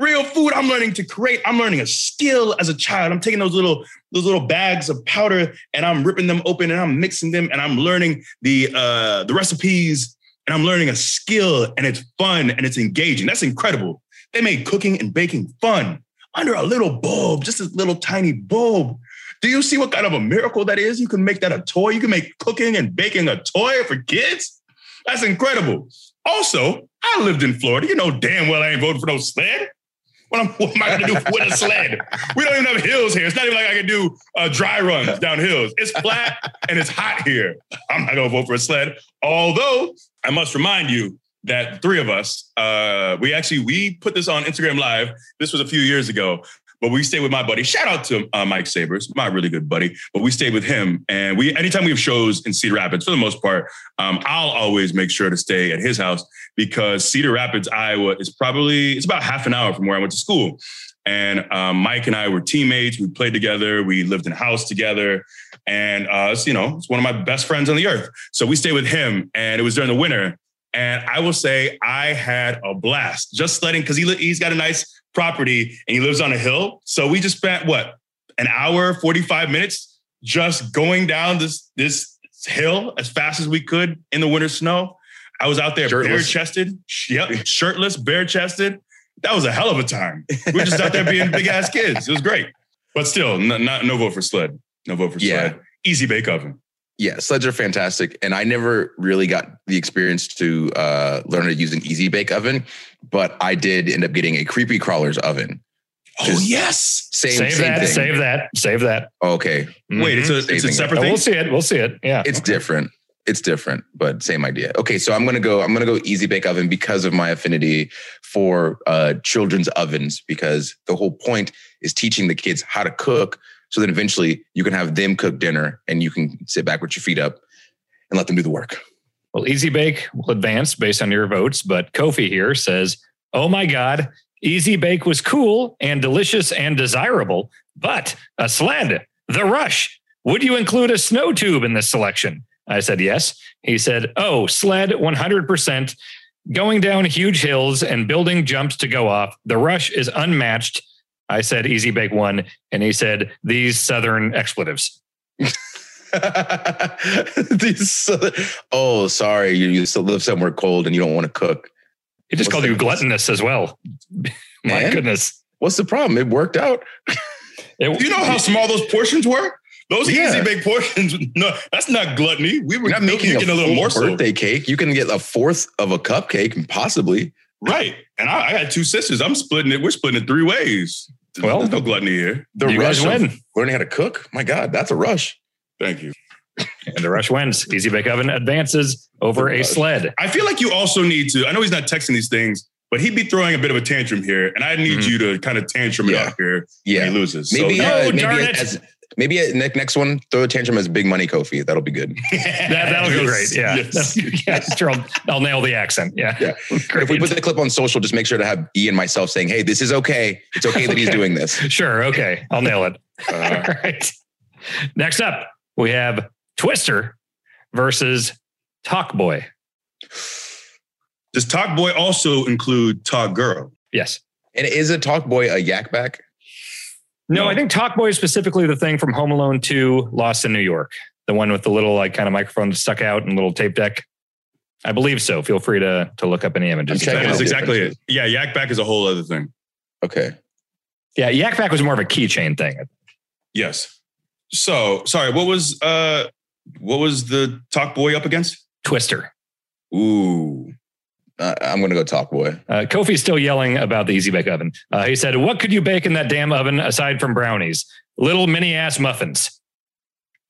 S2: Real food I'm learning to create. I'm learning a skill as a child. I'm taking those little those little bags of powder and I'm ripping them open and I'm mixing them and I'm learning the uh, the recipes and I'm learning a skill and it's fun and it's engaging. That's incredible. They made cooking and baking fun under a little bulb, just a little tiny bulb. Do you see what kind of a miracle that is? You can make that a toy. You can make cooking and baking a toy for kids. That's incredible. Also, I lived in Florida. You know damn well I ain't voting for no sled. What, am, what am I gonna do with a sled? We don't even have hills here. It's not even like I can do uh, dry runs down hills. It's flat and it's hot here. I'm not gonna vote for a sled. Although I must remind you that three of us, uh, we actually we put this on Instagram Live. This was a few years ago, but we stayed with my buddy. Shout out to uh, Mike Sabers, my really good buddy. But we stayed with him, and we anytime we have shows in Cedar Rapids, for the most part, um, I'll always make sure to stay at his house because Cedar Rapids, Iowa, is probably it's about half an hour from where I went to school. And um, Mike and I were teammates. We played together. We lived in a house together, and uh, it's, you know, it's one of my best friends on the earth. So we stayed with him, and it was during the winter. And I will say I had a blast just sledding because he he's got a nice property and he lives on a hill. So we just spent what an hour, 45 minutes just going down this this hill as fast as we could in the winter snow. I was out there bare chested, yep, shirtless, bare chested. That was a hell of a time. We were just out there being big ass kids. It was great. But still, no, not, no vote for sled. No vote for
S5: Yeah.
S2: sled. Easy bake oven.
S5: Yeah, sleds are fantastic, and I never really got the experience to uh, learn to use an easy bake oven, but I did end up getting a creepy crawlers oven.
S2: Oh yes.
S5: Same,
S4: save
S5: same
S4: that,
S5: thing.
S4: save that, save that.
S5: Okay,
S2: Wait, it's a, it's a
S5: Saving it.
S2: separate
S4: Oh,
S2: thing.
S4: we'll see it. We'll see it. Yeah.
S5: it's different. It's different, but same idea. Okay, so I'm gonna go. I'm gonna go easy bake oven because of my affinity for uh, children's ovens. Because the whole point is teaching the kids how to cook, so then eventually you can have them cook dinner, and you can sit back with your feet up and let them do the work.
S4: Well, Easy Bake will advance based on your votes, but Kofi here says, "Oh my God, Easy Bake was cool and delicious and desirable, but a sled, the rush. Would you include a snow tube in this selection?" I said yes. He said, "Oh, sled, 100%. Going down huge hills and building jumps to go off. The rush is unmatched." I said Easy Bake one, and he said these southern expletives.
S5: These, oh, sorry, you, you still live somewhere cold and you don't want to cook.
S4: He just
S5: What's
S4: called you gluttonous as well. My
S5: Man.
S4: goodness.
S5: What's the problem? It worked out.
S4: It-
S2: Do you know how small those portions were? Those
S5: Yeah.
S2: easy bake portions. No, that's not gluttony. We were
S5: You're not making a,
S2: getting a little morsel.
S5: birthday cake. You can get a fourth of a cupcake, possibly.
S2: Right. And I, I got two sisters. I'm splitting it. We're splitting it three ways.
S4: Well-
S2: there's no gluttony here.
S5: The
S4: You
S5: rush of
S4: win.
S5: learning how to cook. My God, that's a rush.
S2: Thank you.
S4: And the rush wins. Easy Bake Oven advances over a sled.
S2: I feel like you also need to. I know he's not texting these things, but he'd be throwing a bit of a tantrum here, and I need
S4: Mhm.
S2: you to kind of tantrum it
S5: Yeah.
S2: up here when
S5: Yeah,
S2: he loses.
S5: maybe
S2: so,
S4: No,
S5: uh, maybe
S4: darn it.
S5: as Maybe a, ne- next one, throw a tantrum as Big Money Kofi. That'll be good.
S4: That, that'll go great. Yeah.
S2: Yes.
S4: yeah sure. I'll, I'll nail the accent. Yeah.
S5: Yeah. If we put the clip on social, just make sure to have E and myself saying, "Hey, this is okay. It's okay that he's doing this."
S4: Sure. Okay. I'll nail it.
S5: Uh,
S4: All right. Next up, we have Twister versus Talk Boy.
S2: Does Talk Boy also include Talk Girl?
S4: Yes.
S5: and is a talk boy a yak back?
S4: No,
S2: No.
S4: I think Talk Boy is specifically the thing from Home Alone 2, Lost in New York. The one with the little like kind of microphone stuck out and little tape deck. I believe so. Feel free to to look up any images.
S5: I'm checking
S2: That
S5: out
S2: is
S5: the
S2: exactly it. Yeah, Yak Back is a whole other thing.
S5: Okay.
S4: Yeah, Yak Back was more of a keychain thing.
S2: Yes. So sorry, what was uh what was the Talk Boy up against?
S4: Twister.
S2: Ooh.
S5: Uh, I'm going to go talk boy.
S4: Uh, Kofi's still yelling about the Easy Bake Oven. Uh, he said, "What could you bake in that damn oven aside from brownies? Little mini ass muffins."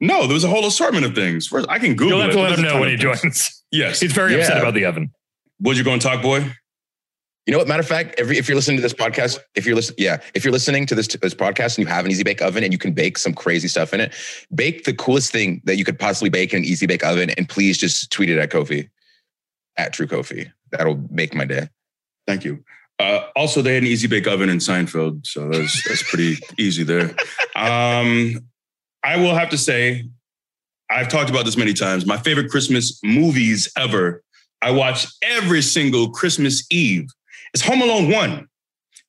S2: No, there was a whole assortment of things. First, I can Google
S4: You'll have
S2: it.
S4: to let
S2: There's
S4: him know when he
S2: of things.
S4: joins.
S2: Yes.
S4: He's very upset about the oven.
S2: Would you go and Talk Boy?
S5: You know what? Matter of fact, every if you're listening to this podcast, if you're listening, yeah, if you're listening to this this podcast and you have an easy bake oven and you can bake some crazy stuff in it, bake the coolest thing that you could possibly bake in an easy bake oven, and please just tweet it at Kofi, at True Kofi. That'll make my day.
S2: Thank you. Uh, also, they had an easy bake oven in Seinfeld, so that's that's pretty easy there. Um, I will have to say, I've talked about this many times. My favorite Christmas movies ever. I watch every single Christmas Eve. It's Home Alone One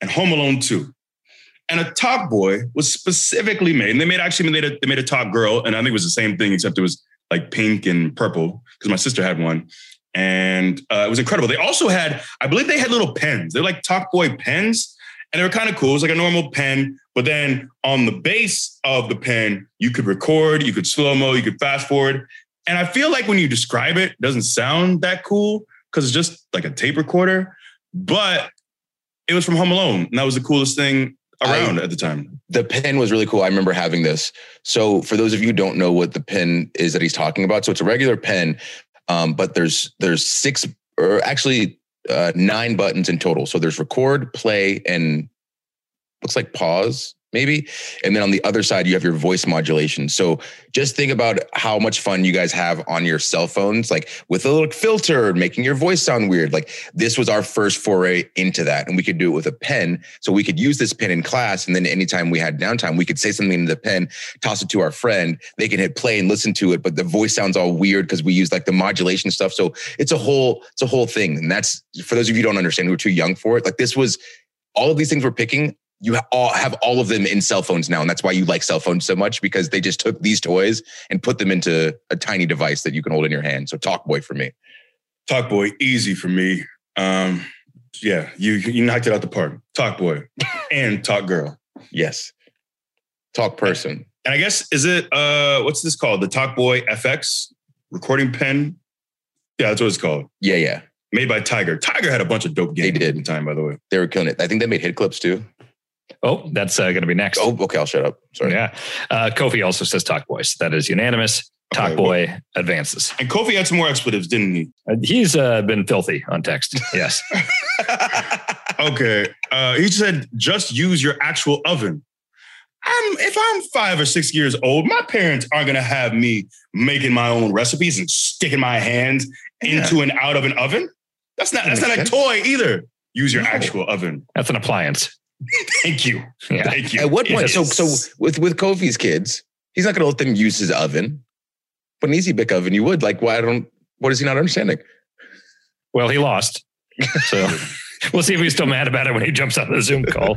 S2: and Home Alone Two. And a Talk Boy was specifically made, and they made actually made a, they made a Talk Girl, and I think it was the same thing except it was like pink and purple because my sister had one and uh, it was incredible. They also had, I believe, they had little pens. They're like Talk Boy pens, and they were kind of cool. It was like a normal pen, but then on the base of the pen, you could record, you could slow mo, you could fast forward. And I feel like when you describe it, it doesn't sound that cool because it's just like a tape recorder. But it was from Home Alone, and that was the coolest thing around at the time.
S5: The pen was really cool. I remember having this. So for those of you who don't know what the pen is that he's talking about, so it's a regular pen, um, but there's there's six or actually uh, nine buttons in total. So there's record, play, and looks like pause maybe. And then on the other side, you have your voice modulation. So just think about how much fun you guys have on your cell phones, like with a little filter, making your voice sound weird. Like this was our first foray into that. And we could do it with a pen. So we could use this pen in class. And then anytime we had downtime, we could say something in the pen, toss it to our friend. They can hit play and listen to it, but the voice sounds all weird because we use like the modulation stuff. So it's a whole, it's a whole thing. And that's for those of you who don't understand who are too young for it. Like this was all of these things we're picking you all have all of them in cell phones now and that's why you like cell phones so much because they just took these toys and put them into a tiny device that you can hold in your hand so talk boy for me
S2: Talk Boy, easy for me. Um, yeah, you you knocked it out the park. Talk Boy and Talk Girl.
S5: yes talk person
S2: And I guess is it uh what's this called? The Talk Boy FX recording pen. Yeah, that's what it's called.
S5: yeah yeah
S2: Made by Tiger. Tiger had a bunch of dope games.
S5: They
S2: did. in time, by the way.
S5: they were killing it i think they made hit clips too
S4: Oh, that's uh, going to be next.
S5: oh okay i'll shut up sorry
S4: yeah. Uh, Kofi also says Talk Boys. That is unanimous. Talk
S2: Okay,
S4: Boy advances.
S2: And Kofi had some more expletives, didn't he?
S4: Uh, he's uh, been filthy on text. Yes.
S2: Okay. Uh, he said, just use your actual oven. I'm, if I'm five or six years old, my parents aren't going to have me making my own recipes and sticking my hands into and out of an oven. That's not,
S5: That
S2: that's not a toy either. Use your
S5: No.
S2: actual oven.
S4: That's an appliance.
S2: Thank you.
S4: Yeah.
S2: Thank you.
S5: at what point so
S4: Yes.
S5: so with with kofi's kids he's not going to let them use his oven but an easy bake oven you would like why i don't what is he not understanding
S4: Well, he lost. So we'll see if he's still mad about it when he jumps on the Zoom call.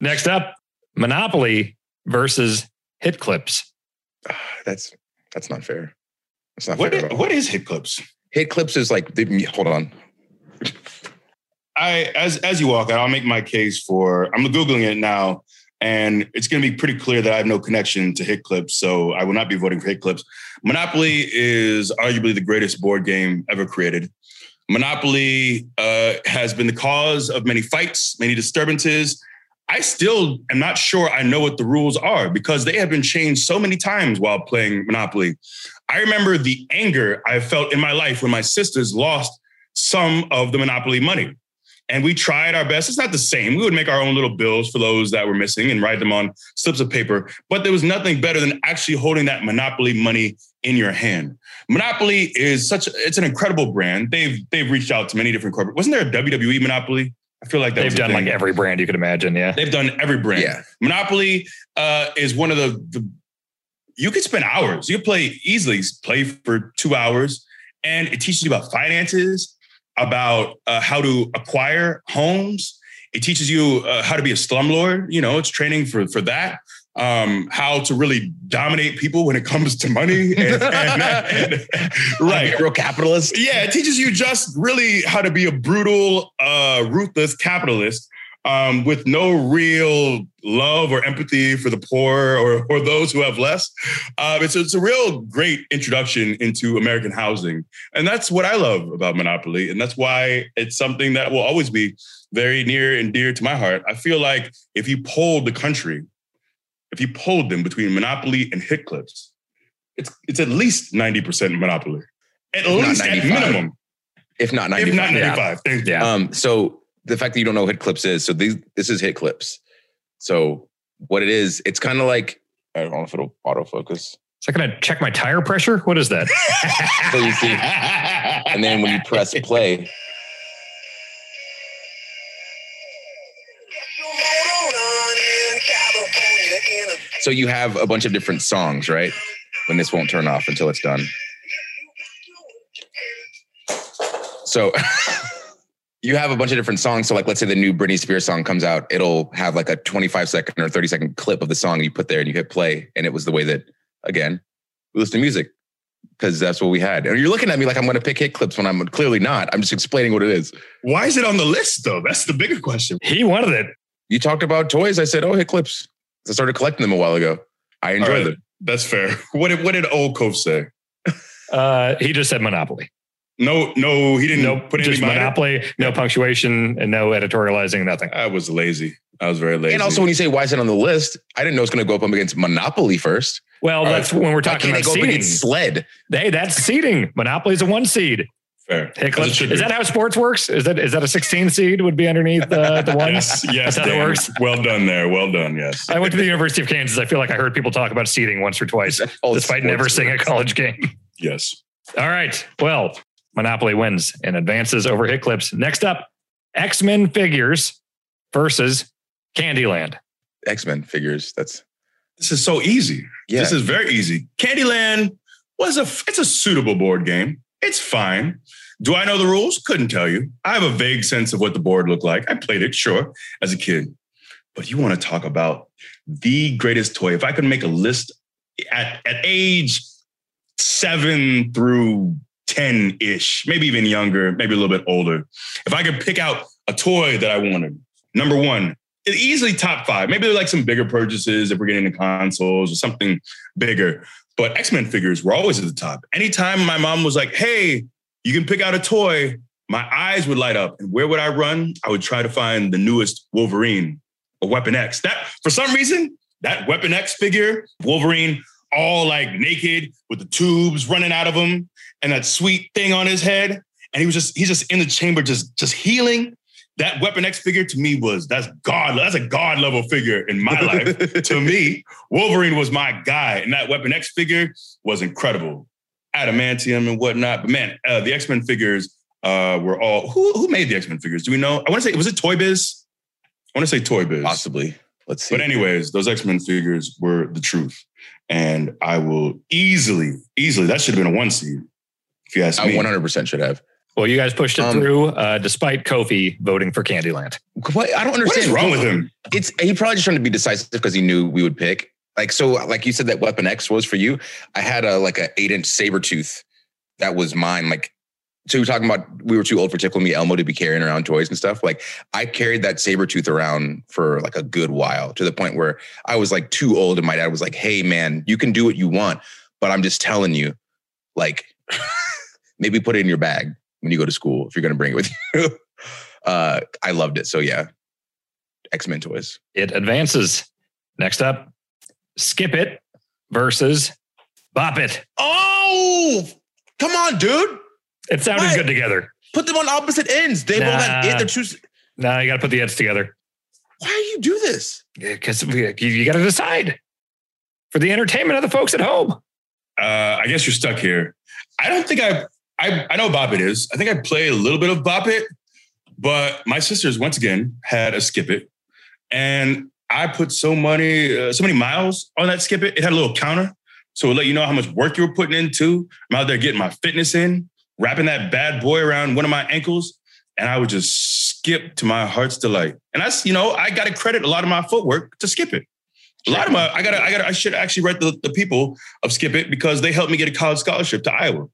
S4: Next up, Monopoly versus Hit Clips.
S5: that's that's not fair that's not
S2: What,
S5: fair at all.
S2: what is hit clips?
S5: hit clips is like the- hold on
S2: I as as you walk out, I'll make my case for. I'm googling it now, and it's going to be pretty clear that I have no connection to Hit Clips, so I will not be voting for Hit Clips. Monopoly is arguably the greatest board game ever created. Monopoly uh, has been the cause of many fights, many disturbances. I still am not sure I know what the rules are because they have been changed so many times while playing Monopoly. I remember the anger I felt in my life when my sisters lost some of the Monopoly money. And we tried our best. It's not the same. We would make our own little bills for those that were missing and write them on slips of paper. But there was nothing better than actually holding that Monopoly money in your hand. Monopoly is such it's an incredible brand. They've they've reached out to many different corporate. Wasn't there a WWE Monopoly? I feel like
S4: They've done
S2: thing.
S4: like every brand you could imagine. Yeah.
S2: They've done every brand.
S5: Yeah.
S2: Monopoly uh, is one of the, the you could spend hours. You could play easily, play for two hours, and it teaches you about finances, about uh, how to acquire homes. It teaches you uh, how to be a slumlord. You know, it's training for for that. Um, how to really dominate people when it comes to money. And, and- and- right.
S5: Real capitalist.
S2: Yeah, it teaches you just really how to be a brutal, uh, ruthless capitalist um, with no real love or empathy for the poor or, or those who have less. Um, it's, it's a real great introduction into American housing. And that's what I love about Monopoly. And that's why it's something that will always be very near and dear to my heart. I feel like if you polled the country, if you polled them between Monopoly and Hit Clips, it's, it's at least 90% Monopoly. At
S5: If
S2: least at minimum
S5: If not
S2: if
S5: 95.
S2: not 95. Thank you.
S4: Yeah.
S5: Um, so the fact that you don't know what hit clips is, so these this is hit clips. So what it is, it's kind of like I don't know if it'll autofocus.
S4: Is that going to check my tire pressure? What is that?
S5: So you see, and then when you press play, so you have a bunch of different songs, right? When this won't turn off until it's done. So you have a bunch of different songs. So, like, let's say the new Britney Spears song comes out, it'll have like a 25 second or 30 second clip of the song you put there and you hit play. And it was the way that, again, we listen to music because that's what we had. And you're looking at me like I'm going to pick hit clips when I'm clearly not. I'm just explaining what it is.
S2: Why is it on the list though? That's the bigger question.
S4: he wanted it.
S5: You talked about toys. I said, oh, hit clips. I started collecting them a while ago. I enjoy
S2: All right,
S5: them.
S2: That's fair. What did what did old Cove say?
S4: Uh, he just said Monopoly.
S2: No, no, he didn't
S4: No,
S2: put any
S4: just
S2: minor-
S4: Monopoly, no punctuation, and no editorializing, nothing.
S2: I was lazy. I was very lazy.
S5: And also, when you say why is it on the list, I didn't know it's going to go up against Monopoly first.
S4: Well,
S2: right.
S4: that's when we're talking about
S5: go
S4: seeding.
S5: Sled?
S4: Hey, that's seeding. Monopoly's a one seed.
S2: Fair.
S4: Hey,
S2: As
S4: Cliff,
S2: it should
S4: is
S2: be.
S4: that how sports works? Is that is that a 16 seed would be underneath uh, the one?
S2: Yes, yes,
S4: That's how it
S2: Dan.
S4: works?
S2: Well done there. Well done. Yes.
S4: I went to the University of Kansas. I feel like I heard people talk about seeding once or twice,
S5: All
S4: despite never
S5: sports
S4: seeing a college game.
S2: Yes.
S4: All right. Well, Monopoly wins and advances over Hit Clips. Next up, X Men figures versus Candyland.
S5: X Men figures. That's
S2: This is so easy.
S5: yeah.
S2: This is very easy. Candyland was a it's a suitable board game. It's fine. Do I know the rules? Couldn't tell you. I have a vague sense of what the board looked like. I played it, sure, as a kid. But you want to talk about the greatest toy. If I could make a list at, at age seven through 10 ish, maybe even younger, maybe a little bit older, if I could pick out a toy that I wanted, number one, easily top five. Maybe there like some bigger purchases if we're getting into consoles or something bigger. But X Men figures were always at the top. Anytime my mom was like, hey, you can pick out a toy, my eyes would light up. And where would I run? I would try to find the newest Wolverine or Weapon X. That, for some reason, that Weapon X figure, Wolverine, all like naked with the tubes running out of him and that sweet thing on his head. And he was just, he's just in the chamber, just, just healing. That Weapon X figure to me was, that's God, that's a God level figure in my life to me, Wolverine was my guy, and that Weapon X figure was incredible, adamantium and whatnot. But man, uh, the X Men figures uh, were all who who made the X Men figures? Do we know? I want to say was it Toy Biz? I want to say Toy Biz.
S5: possibly. Let's see.
S2: But anyways, those X Men figures were the truth, and I will easily, easily that should have been a one seed. If you ask
S5: I
S2: me,
S5: 100% should have.
S4: Well, you guys pushed it
S5: Um,
S4: through uh, despite Kofi voting for Candyland.
S5: What? I don't understand.
S2: What is wrong with him?
S5: It's he probably just trying to be decisive because he knew we would pick. Like so, like you said, that Weapon X was for you. I had a like a eight inch saber tooth that was mine. Like so you're talking about we were too old for Tickle Me Elmo to be carrying around toys and stuff. Like I carried that saber tooth around for like a good while to the point where I was like too old, and my dad was like, "Hey, man, you can do what you want, but I'm just telling you, like, maybe put it in your bag when you go to school if you're going to bring it with you." uh, I loved it. So yeah, X Men toys.
S4: It advances. Next up, Skip It versus Bop It.
S5: Oh, come on, dude!
S4: It sounded
S5: What?
S4: good together.
S5: Put them on opposite ends. They both have
S4: Nah.
S5: they're choose.
S4: No, you got to put the ends together
S5: Why do you do this?
S4: because you, you got to decide for the entertainment of the folks at home.
S2: Uh, I guess you're stuck here. I don't think I, I, I know Bop It is. I think I played a little bit of Bop It, but my sisters once again had a Skip It, and I put so many, uh, so many miles on that Skip It. It had a little counter, so it let you know how much work you were putting into. I'm out there getting my fitness in, wrapping that bad boy around one of my ankles, and I would just skip to my heart's delight. And that's, you know, I got to credit a lot of my footwork to Skip It. A lot of my, I gotta, I gotta, I should actually write the, the people of Skip It because they helped me get a college scholarship to Iowa,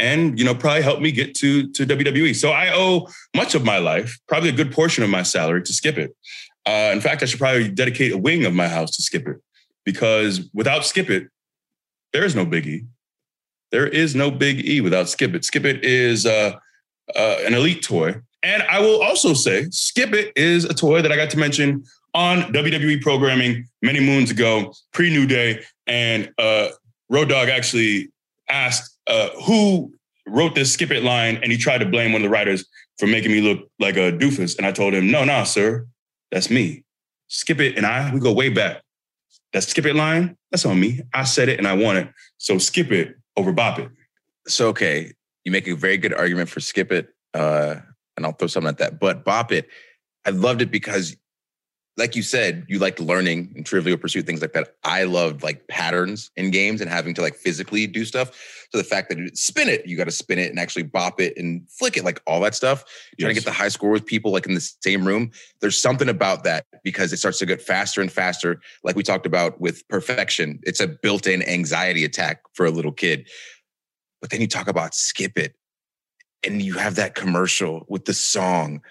S2: and you know probably helped me get to to WWE. So I owe much of my life, probably a good portion of my salary, to Skip It. Uh, in fact, I should probably dedicate a wing of my house to Skip It because without Skip It, there is no Big E. There is no Big E without Skip It. Skip It is uh, uh, an elite toy, and I will also say Skip It is a toy that I got to mention on WWE programming many moons ago, pre New Day, and uh, Road Dog actually asked uh, who wrote this skip it line, and he tried to blame one of the writers for making me look like a doofus. And I told him, no, no, sir, that's me. Skip it and I, we go way back. That skip it line, that's on me. I said it and I want it. So skip it over bop it.
S5: So okay, you make a very good argument for skip it, uh, and I'll throw something at that. But bop it, I loved it because, like you said, you liked learning and Trivial Pursuit things like that. I loved like patterns in games and having to like physically do stuff. So the fact that you spin it, you got to spin it and actually bop it and flick it, like all that stuff. Trying to get the high score with people like in the same room. There's something about that because it starts to get faster and faster. Like we talked about with perfection, it's a built-in anxiety attack for a little kid. But then you talk about skip it, and you have that commercial with the song,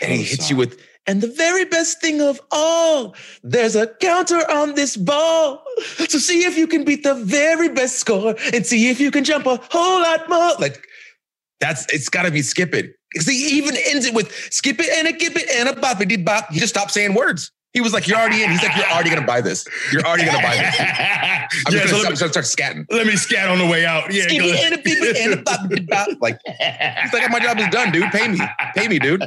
S5: and he hits
S2: song.
S5: you with, and the very best thing of all, there's a counter on this ball. So see if you can beat the very best score and see if you can jump a whole lot more. Like that's it's gotta be skip it. Because he even ends it with skip it and a gip it and a bop it bop. He just stopped saying words. He was like, You're already in. He's like, You're already gonna buy this. You're already gonna buy this. I'm
S2: yeah,
S5: just gonna,
S2: let,
S5: start,
S2: me,
S5: start, scatting.
S2: let me scat on the way out. Yeah,
S5: Skip it and a and a bop bop. Like he's like, My job is done, dude. Pay me. Pay me, dude.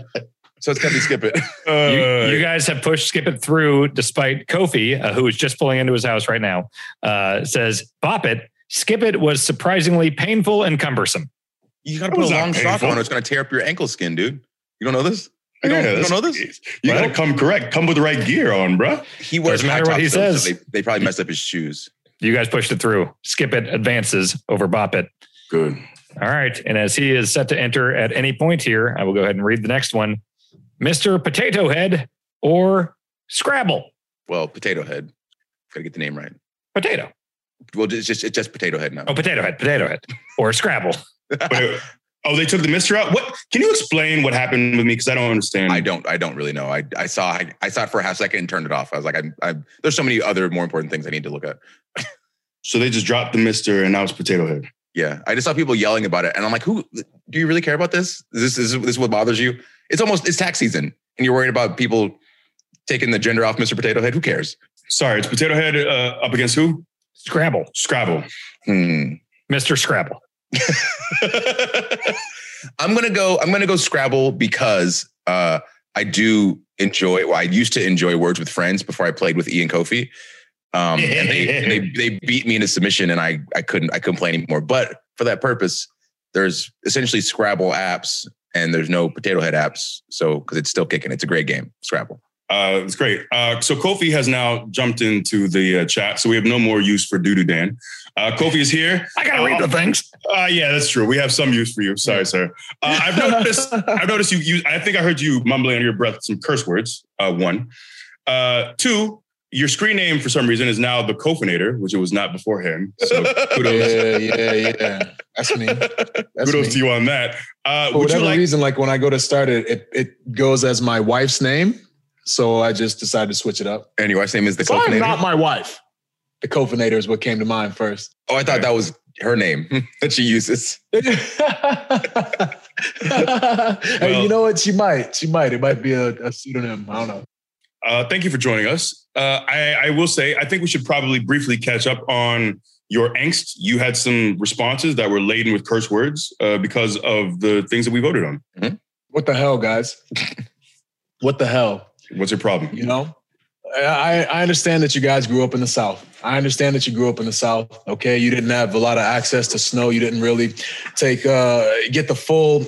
S5: So it's gotta be skip it.
S4: You,
S2: Uh,
S4: you guys have pushed Skip It through despite Kofi, uh, who is just pulling into his house right now, uh, says, Bop It. Skip It was surprisingly painful and cumbersome.
S5: You gotta put a long sock on or it's gonna tear up your ankle skin, dude. You don't know this? You don't,
S2: Yeah,
S5: you don't know this?
S2: You
S5: Well-
S2: gotta come correct. Come with the right gear on, bro.
S5: He wears
S4: Doesn't matter what he
S5: tops, though, so
S4: says.
S5: they, they probably messed up his shoes.
S4: You guys pushed it through. Skip It advances over Bop It.
S2: Good.
S4: All right. And as he is set to enter at any point here, I will go ahead and read the next one Mr. Potato Head or Scrabble.
S5: Well, potato head. Gotta get the name right.
S4: Potato.
S5: Well, it's just it's just potato head now.
S4: Oh, Potato Head, Potato Head, or Scrabble.
S2: Wait, oh, they took the Mister out. What? Can you explain what happened with me? Because I don't understand.
S5: I don't. I don't really know. I I saw I, I saw it for a half second and turned it off. I was like, I'm, I'm. There's so many other more important things I need to look at.
S2: So they just dropped the Mister, and now it's Potato Head.
S5: Yeah, I just saw people yelling about it, and I'm like, who? Do you really care about this? Is this is this what bothers you? It's almost it's tax season, and you're worried about people taking the gender off Mr. Potato Head. Who cares?
S2: Sorry, it's Potato Head uh, up against who?
S4: Scrabble.
S2: Scrabble.
S5: Hmm.
S4: Mr. Scrabble.
S5: I'm gonna go. I'm gonna go Scrabble because uh, I do enjoy. Well, I used to enjoy Words with Friends before I played with Ian Kofi. Um, and they, and they they beat me into submission, and I I couldn't I couldn't play anymore. But for that purpose, there's essentially Scrabble apps, and there's no Potato Head apps. So because it's still kicking, it's a great game. Scrabble.
S2: Uh, it's great. Uh, so Kofi has now jumped into the uh, chat, so we have no more use for Doodoo Dan. Uh, Kofi is here.
S4: I got to read the things.
S2: Uh, yeah, that's true. We have some use for you. Sorry, sir. Uh, I've noticed. I've noticed you. You. I think I heard you mumbling under your breath some curse words. Uh, one. Uh, two. Your screen name for some reason is now the Cofinator, which it was not beforehand. So kudos,
S6: Yeah, yeah, yeah. That's me. That's
S2: kudos
S6: me.
S2: to you on that. Uh,
S6: For
S2: would you
S6: whatever
S2: like?
S6: reason, like when I go to start it, it, it goes as my wife's name. So I just decided to switch it up.
S5: And your wife's name is the
S6: So I'm
S5: Cofinator?
S6: not my wife. The Cofinator is what came to mind first.
S5: oh, I thought that was her name that she uses.
S6: hey, you know what? She might. She might. It might be a, a pseudonym. I don't know.
S2: Uh, thank you for joining us. Uh, I, I will say, I think we should probably briefly catch up on your angst. You had some responses that were laden with curse words uh, because of the things that we voted on.
S6: What the hell, guys? what the hell?
S2: What's your problem?
S6: You know, I, I understand that you guys grew up in the South. I understand that you grew up in the South. Okay, you didn't have a lot of access to snow. You didn't really take uh, get the full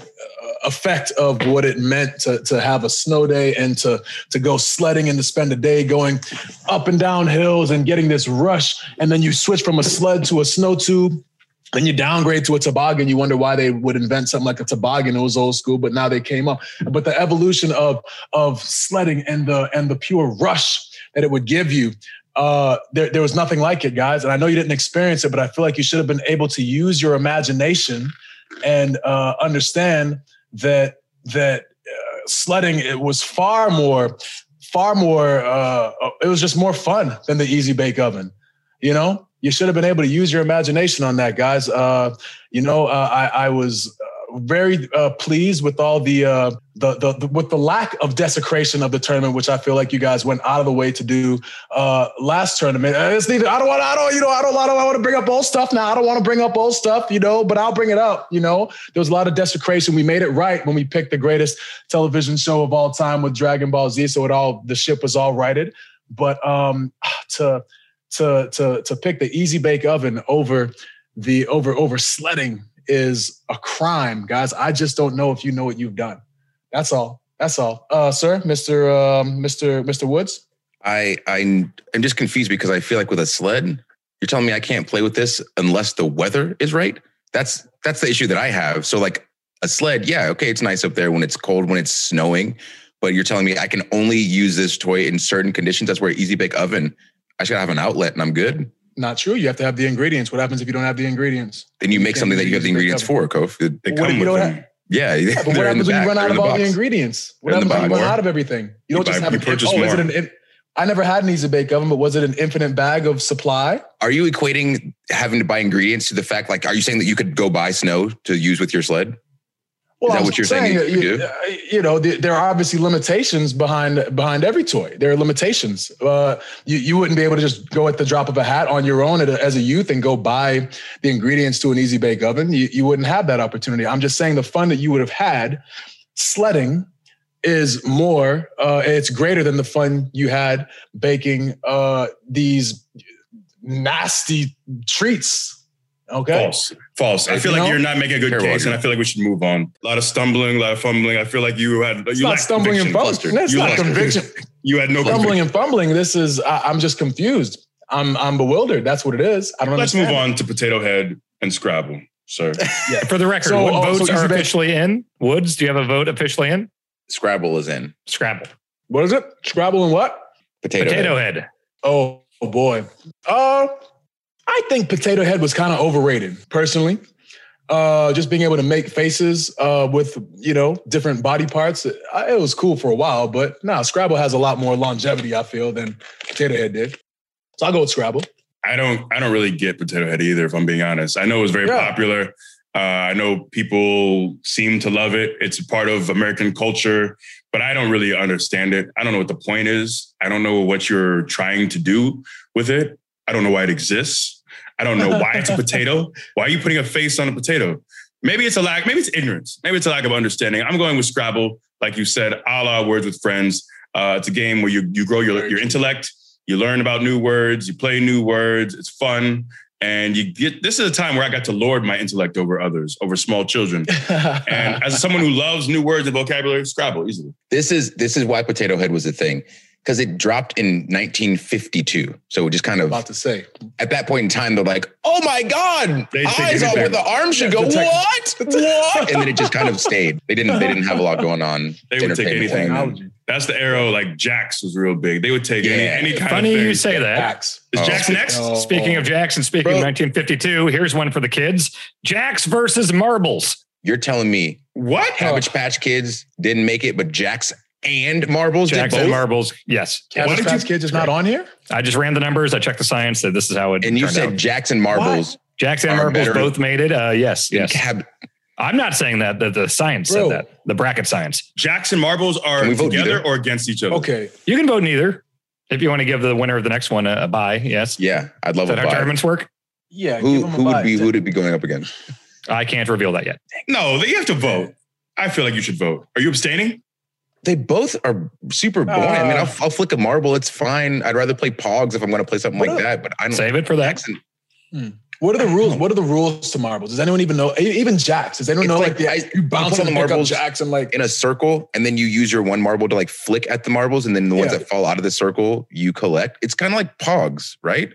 S6: effect of what it meant to to have a snow day and to to go sledding and to spend a day going up and down hills and getting this rush. And then you switch from a sled to a snow tube. Then you downgrade to a toboggan. You wonder why they would invent something like a toboggan. It was old school, but now they came up. But the evolution of of sledding and the and the pure rush that it would give you, uh, there there was nothing like it, guys. And I know you didn't experience it, but I feel like you should have been able to use your imagination and uh, understand that that uh, sledding it was far more far more. Uh, it was just more fun than the easy bake oven. You know, you should have been able to use your imagination on that, guys. Uh, you know, uh, I, I was uh, very uh, pleased with all the, uh, the, the the with the lack of desecration of the tournament, which I feel like you guys went out of the way to do uh, last tournament. Uh, It's neither. I don't want. I don't. You know. I don't. I don't want to bring up old stuff now. I don't want to bring up old stuff. You know. But I'll bring it up. You know. There was a lot of desecration. We made it right when we picked the greatest television show of all time with Dragon Ball Z. So it all the ship was all righted. But um, to to to to pick the easy bake oven over the over over sledding is a crime, guys. I just don't know if you know what you've done. That's all. That's all. Uh, sir, Mr. Um, Mr. Mr. Woods.
S5: I I'm I'm just confused because I feel like with a sled, you're telling me I can't play with this unless the weather is right. That's that's the issue that I have. So like a sled, yeah, okay, it's nice up there when it's cold, when it's snowing, but you're telling me I can only use this toy in certain conditions. That's where Easy Bake Oven. I should have an outlet and I'm good.
S6: Not true. You have to have the ingredients. What happens if you don't have the ingredients?
S5: Then you make
S6: can't
S5: something that you have the ingredients for, Kof.
S2: They
S6: What
S2: come with them.
S6: have-
S5: Yeah,
S6: Yeah, but what happens when you run out of all the ingredients? What happens when you run out of everything? You
S2: You
S6: don't just have
S2: you
S6: an.
S2: purchase
S6: oh, it
S2: more.
S6: I never had an easy bake oven, but was it an infinite bag of supply?
S5: Are you equating having to buy ingredients to the fact, like, are you saying that you could go buy snow to use with your sled? Is that
S6: I'm
S5: what you're saying you
S6: you,
S5: do?
S6: uh, you know, there, are obviously limitations behind behind every toy. There are limitations. Uh, you you wouldn't be able to just go at the drop of a hat on your own as a youth and go buy the ingredients to an easy bake oven. You, you wouldn't have that opportunity. I'm just saying the fun that you would have had sledding is more. Uh, it's greater than the fun you had baking uh, these nasty treats. Okay.
S2: False. False. I
S6: You
S2: feel like
S6: know?
S2: you're not making a good
S5: Terrible
S2: case, and I feel like we should move on. A lot of stumbling, a lot of fumbling. I feel like you had
S6: It's
S2: you
S6: not stumbling and fumbling. It's
S2: You
S6: not
S2: lacked
S6: conviction.
S2: You had no
S6: stumbling
S2: conviction.
S6: and fumbling. This is I, I'm just confused. I'm I'm bewildered. That's what it is. I don't
S2: Let's
S6: understand.
S2: move on to Potato Head and Scrabble, sir.
S4: For the record,
S6: So,
S4: what
S6: oh,
S4: votes
S6: Easy
S4: are
S6: Bake-
S4: officially in? Woods, do you have a vote officially in?
S5: Scrabble is in.
S4: Scrabble.
S6: What is it? Scrabble and what?
S5: Potato.
S4: Potato
S5: head.
S4: head.
S6: Oh, oh boy. Uh, I think Potato Head was kind of overrated, personally. Uh, just being able to make faces uh, with you know different body parts, it, it was cool for a while. But now Scrabble has a lot more longevity, I feel, than Potato Head did. So I'll go with Scrabble.
S2: I don't I don't really get Potato Head either, if I'm being honest. I know it was very
S6: Yeah.
S2: popular. Uh, I know people seem to love it. It's a part of American culture, but I don't really understand it. I don't know what the point is. I don't know what you're trying to do with it. I don't know why it exists. I don't know why it's a potato. Why are you putting a face on a potato? Maybe it's a lack, maybe it's ignorance. Maybe it's a lack of understanding. I'm going with Scrabble, like you said, a la Words with Friends. Uh, it's a game where you you grow your, your intellect, you learn about new words, you play new words, it's fun. And you get this is a time where I got to lord my intellect over others, over small children. And as someone who loves new words and vocabulary, Scrabble easily.
S5: This is this is why Potato Head was a thing. Because it dropped in 1952. So it just kind of
S6: About to say.
S5: at that point in time, they're like, "Oh my god,
S2: They
S5: eyes out
S2: anything.
S5: where the arm should go."
S6: Tech-
S5: what? What? And then it just kind of stayed. They didn't. They didn't have a lot going on.
S2: They would take anything.
S6: Technology.
S2: That's the arrow. Like Jax was real big. They would take
S5: Yeah.
S2: any, any kind
S4: Funny
S2: of thing.
S4: you say that.
S6: Facts.
S2: Is
S5: Oh.
S2: Jax next?
S6: Oh.
S4: Speaking of Jackson, speaking
S5: Bro.
S4: of 1952, here's one for the kids: Jacks versus Marbles.
S5: You're telling me
S2: What?
S5: Cabbage Patch Kids didn't make it, but Jax and Marbles
S4: Jacks
S5: did
S4: and
S5: both.
S4: Marbles. Yes,
S2: Why
S6: Cabbage
S2: did
S6: Patch
S2: you-
S6: Kids is not on here?
S4: I just ran the numbers. I checked the science. That this is how it.
S5: and you said
S4: out.
S5: Jax and Marbles.
S4: Jacks and Marbles
S5: better
S4: both made it. Uh, yes, yes.
S5: Cab-
S4: I'm not saying that. That the science
S6: Bro.
S4: said that. The bracket science.
S2: Jackson marbles are
S5: Can we vote
S2: together
S5: neither?
S2: or against each other?
S6: Okay.
S4: You can vote neither. If you want to give the winner of the next one a, a bye, yes.
S5: yeah, I'd love
S4: Is
S5: a
S4: that how
S5: buy.
S4: tournaments work?
S6: Yeah.
S5: Who
S6: give 'em a
S5: who would
S6: bye.
S5: be who would it be going up against?
S4: I can't reveal that yet.
S2: No, you have to vote. I feel like you should vote. Are you abstaining?
S5: They both are super boring. I mean,
S6: Uh,
S5: I'll, I'll flick a marble. It's fine. I'd rather play Pogs if I'm going to play something like
S6: a-
S5: that. But I don't.
S4: Save it for that.
S5: Jackson,
S6: What are the rules? What are the rules to marbles? Does anyone even know? Even jacks? Does anyone
S5: It's
S6: know
S5: like
S6: like, the
S5: I-
S6: you bounce
S5: put
S6: on
S5: on
S6: the
S5: the marbles
S6: jacks and like
S5: in a circle, and then you use your one marble to like flick at the marbles, and then the ones
S6: Yeah.
S5: that fall out of the circle you collect. It's kind of like Pogs, right?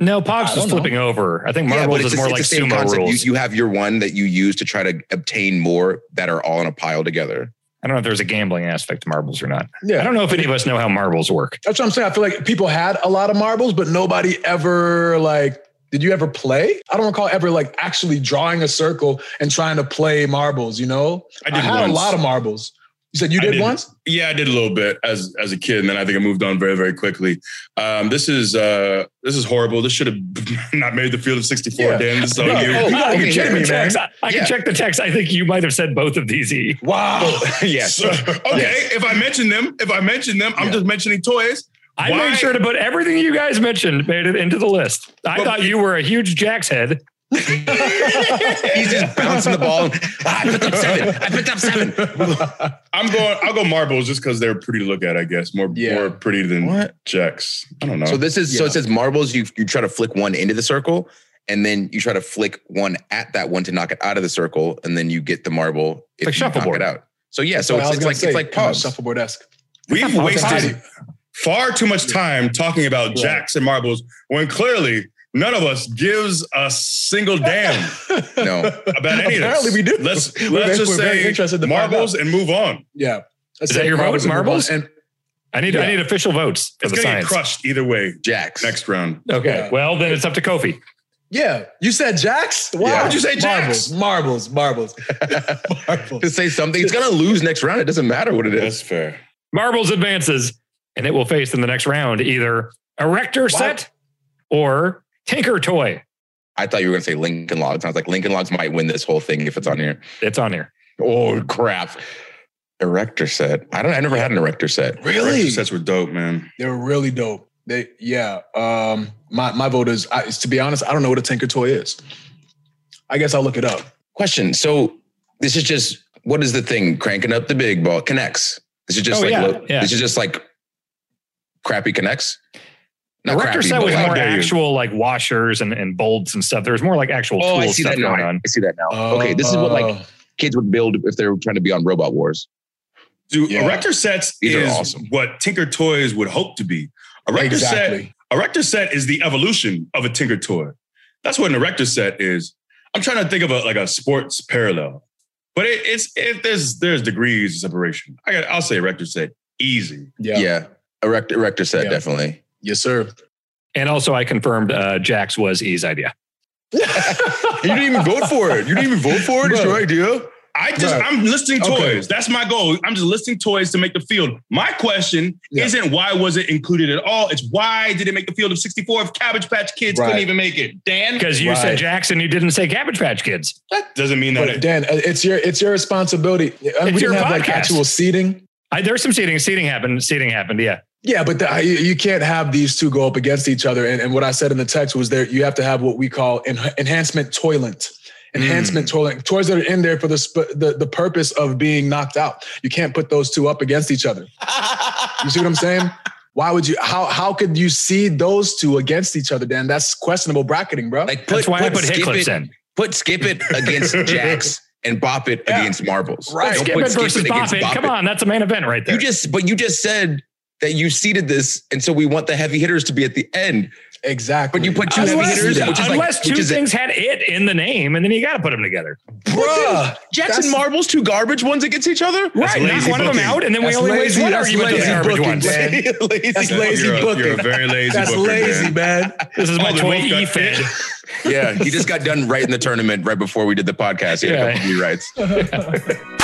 S4: No, Pogs
S6: don't
S4: is
S6: know.
S4: flipping over. I think
S5: Yeah,
S4: Marbles
S5: but
S4: is
S5: it's,
S4: more
S5: it's
S4: like sumo
S5: concept. You,
S4: rules.
S5: you have your one that you use to try to obtain more that are all in a pile together.
S4: I don't know if there's a gambling aspect to marbles or not.
S6: yeah.
S4: I don't know if any of us know how marbles work.
S6: That's what I'm saying. I feel like people had a lot of marbles, but nobody ever like. Did you ever play? I don't recall ever like actually drawing a circle and trying to play marbles. You know,
S2: I did
S6: had
S2: once.
S6: a lot of marbles. You said you did,
S2: did.
S6: once.
S2: Yeah, I did a little bit as as a kid, and then I think I moved on very very quickly. Um, this is uh, this is horrible. This should have not made the field of 64.
S6: Yeah.
S2: Dan, this is on
S6: Yeah.
S2: you.
S6: Oh, you gotta
S4: can
S6: be
S4: check
S6: kidding
S4: the
S6: me, man.
S4: text. I, I
S5: Yeah.
S4: can check the text. I think you might have said both of these. E.
S6: Wow.
S5: yes.
S2: So- okay, if I mention them, if I mention them, I'm
S6: Yeah.
S2: just mentioning toys.
S4: I
S2: Why-
S4: made sure to put everything you guys mentioned made it into the list. I
S2: Well,
S4: thought you were a huge Jack's head.
S5: He's just bouncing the ball. Ah, I picked up seven. I picked up seven.
S2: I'm going. I'll go marbles just because they're pretty to look at. I guess more
S6: Yeah.
S2: more pretty than
S5: What?
S2: checks. I don't know.
S5: So this is so it says marbles. You you try to flick one into the circle, and then you try to flick one at that one to knock it out of the circle, and then you get the marble if
S4: Like
S5: you knock
S4: shuffleboard.
S5: it out. So yeah, so
S6: That's what
S5: it's, it's like
S6: say,
S5: it's like
S6: kinda
S5: Pogs.
S6: shuffleboard esque.
S2: We've wasted far too much time talking about jacks and marbles when clearly none of us gives a single damn
S5: No,
S2: about any of this.
S6: Apparently we do.
S2: Let's let's
S6: very-
S2: just
S6: we're
S2: say
S6: interested to
S2: marbles and move on.
S6: Yeah. Let's
S4: Is that your vote,
S6: and move on.
S4: marbles?
S6: And
S4: I need
S6: Yeah.
S4: I need official votes for
S2: It's gonna get crushed either way.
S5: Jacks.
S2: Next round.
S4: Okay,
S6: Yeah.
S4: well then it's up to Kofi.
S6: yeah, you said jacks. Wow.
S5: Yeah.
S2: Why'd you say jacks?
S6: Marbles, marbles, marbles. marbles.
S5: To say something, it's gonna lose next round. It doesn't matter what it is.
S2: That's fair.
S4: Marbles advances, and it will face in the next round either Erector set or Tinker Toy.
S5: I thought you were gonna say Lincoln Logs. I was like, Lincoln Logs might win this whole thing if it's on here.
S4: It's on here.
S5: Oh crap! Erector set. I don't. I never had an erector set.
S6: Really?
S2: Erector sets were dope, man.
S6: They were really dope. They, yeah. Um, my my vote is, I, to be honest, I don't know what a Tinker Toy is. I guess I'll look it up.
S5: Question. So this is just what is the thing? Cranking up the big ball K'Nex. This is just
S4: Oh,
S5: like
S4: yeah,
S5: lo-
S4: yeah.
S5: this is just like crappy K'Nex. Not
S4: Erector
S5: crappy,
S4: set was
S5: like-
S4: more
S2: dare you.
S4: actual like washers and, and bolts and stuff. There's more like actual
S5: Oh,
S4: tool
S5: I see
S4: stuff
S5: that now.
S4: going on.
S5: I see that now. okay, this is what like
S6: Uh,
S5: kids would build if they were trying to be on Robot Wars.
S2: Dude,
S6: Yeah.
S2: Erector sets
S5: These are
S2: is
S5: awesome.
S2: what Tinker Toys would hope to be. Erector set
S6: exactly.
S2: Erector set is the evolution of a Tinker Toy. That's what an Erector set is. I'm trying to think of a like a sports parallel, but it, it's it, there's there's degrees of separation. I got I'll say Erector set easy.
S5: Yeah,
S6: Yeah.
S5: erector erector set
S6: Yeah.
S5: definitely.
S6: Yes, sir.
S4: And also, I confirmed uh, Jacks was E's idea.
S5: you didn't even vote for it. You didn't even vote for it.
S6: It's your
S5: idea.
S2: I just
S6: Right.
S2: I'm listing toys.
S6: Okay.
S2: That's my goal. I'm just listing toys to make the field. My question
S6: Yeah.
S2: isn't why was it included at all. It's why did it make the field of 64 if Cabbage Patch Kids couldn't even make it? Dan,
S4: Because you said Jackson, you didn't say Cabbage Patch Kids.
S2: that doesn't mean that.
S6: But
S2: It,
S6: Dan, uh, it's your it's your responsibility. Uh,
S4: It's
S6: we
S4: your
S6: didn't have like actual seating.
S4: I, there's some seating. Seating happened. Seating happened. Yeah.
S6: Yeah, but the, you, you can't have these two go up against each other. And, and what I said in the text was there you have to have what we call en- enhancement toilet. Mm. Enhancement toilet toys that are in there for the, sp- the the purpose of being knocked out. You can't put those two up against each other. You see what I'm saying? Why would you? How how could you see those two against each other, Dan? That's questionable bracketing, bro.
S5: Like put,
S4: That's why I put hit
S5: skip
S4: clips
S5: it,
S4: in.
S5: Put skip it against Jacks and bop it
S6: Yeah.
S5: against marbles.
S6: Right.
S5: Don't
S4: Skip it versus Bop It.
S5: Bop
S4: Come
S5: It.
S4: on, that's a main event right there.
S5: You just but you just said that you seeded this, and so we want the heavy hitters to be at the end.
S6: Exactly.
S5: But you put two heavy
S4: Unless,
S5: hitters, which is like
S4: unless two
S5: which is
S4: things had it in the name, and then you got to put them together.
S6: Bruh,
S5: Jackson
S6: that's-
S5: Marbles, two garbage ones against each other.
S4: Right, knock
S2: lazy
S4: one of them out, and then we only
S6: lazy-
S4: one
S6: that's
S4: argument of the
S6: lazy
S4: garbage ones.
S6: man.
S5: lazy.
S6: That's lazy
S2: you're, a, you're a very lazy
S6: That's
S2: booker,
S6: lazy, man.
S4: This is my
S2: Oh,
S4: toy
S2: book got
S4: fed.
S2: fit.
S5: Yeah, he just got done right in the tournament right before we did the podcast. He had
S4: Yeah.
S5: a couple rewrites.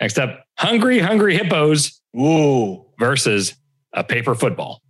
S4: Next up, Hungry Hungry Hippos
S6: Ooh.
S4: versus a paper football.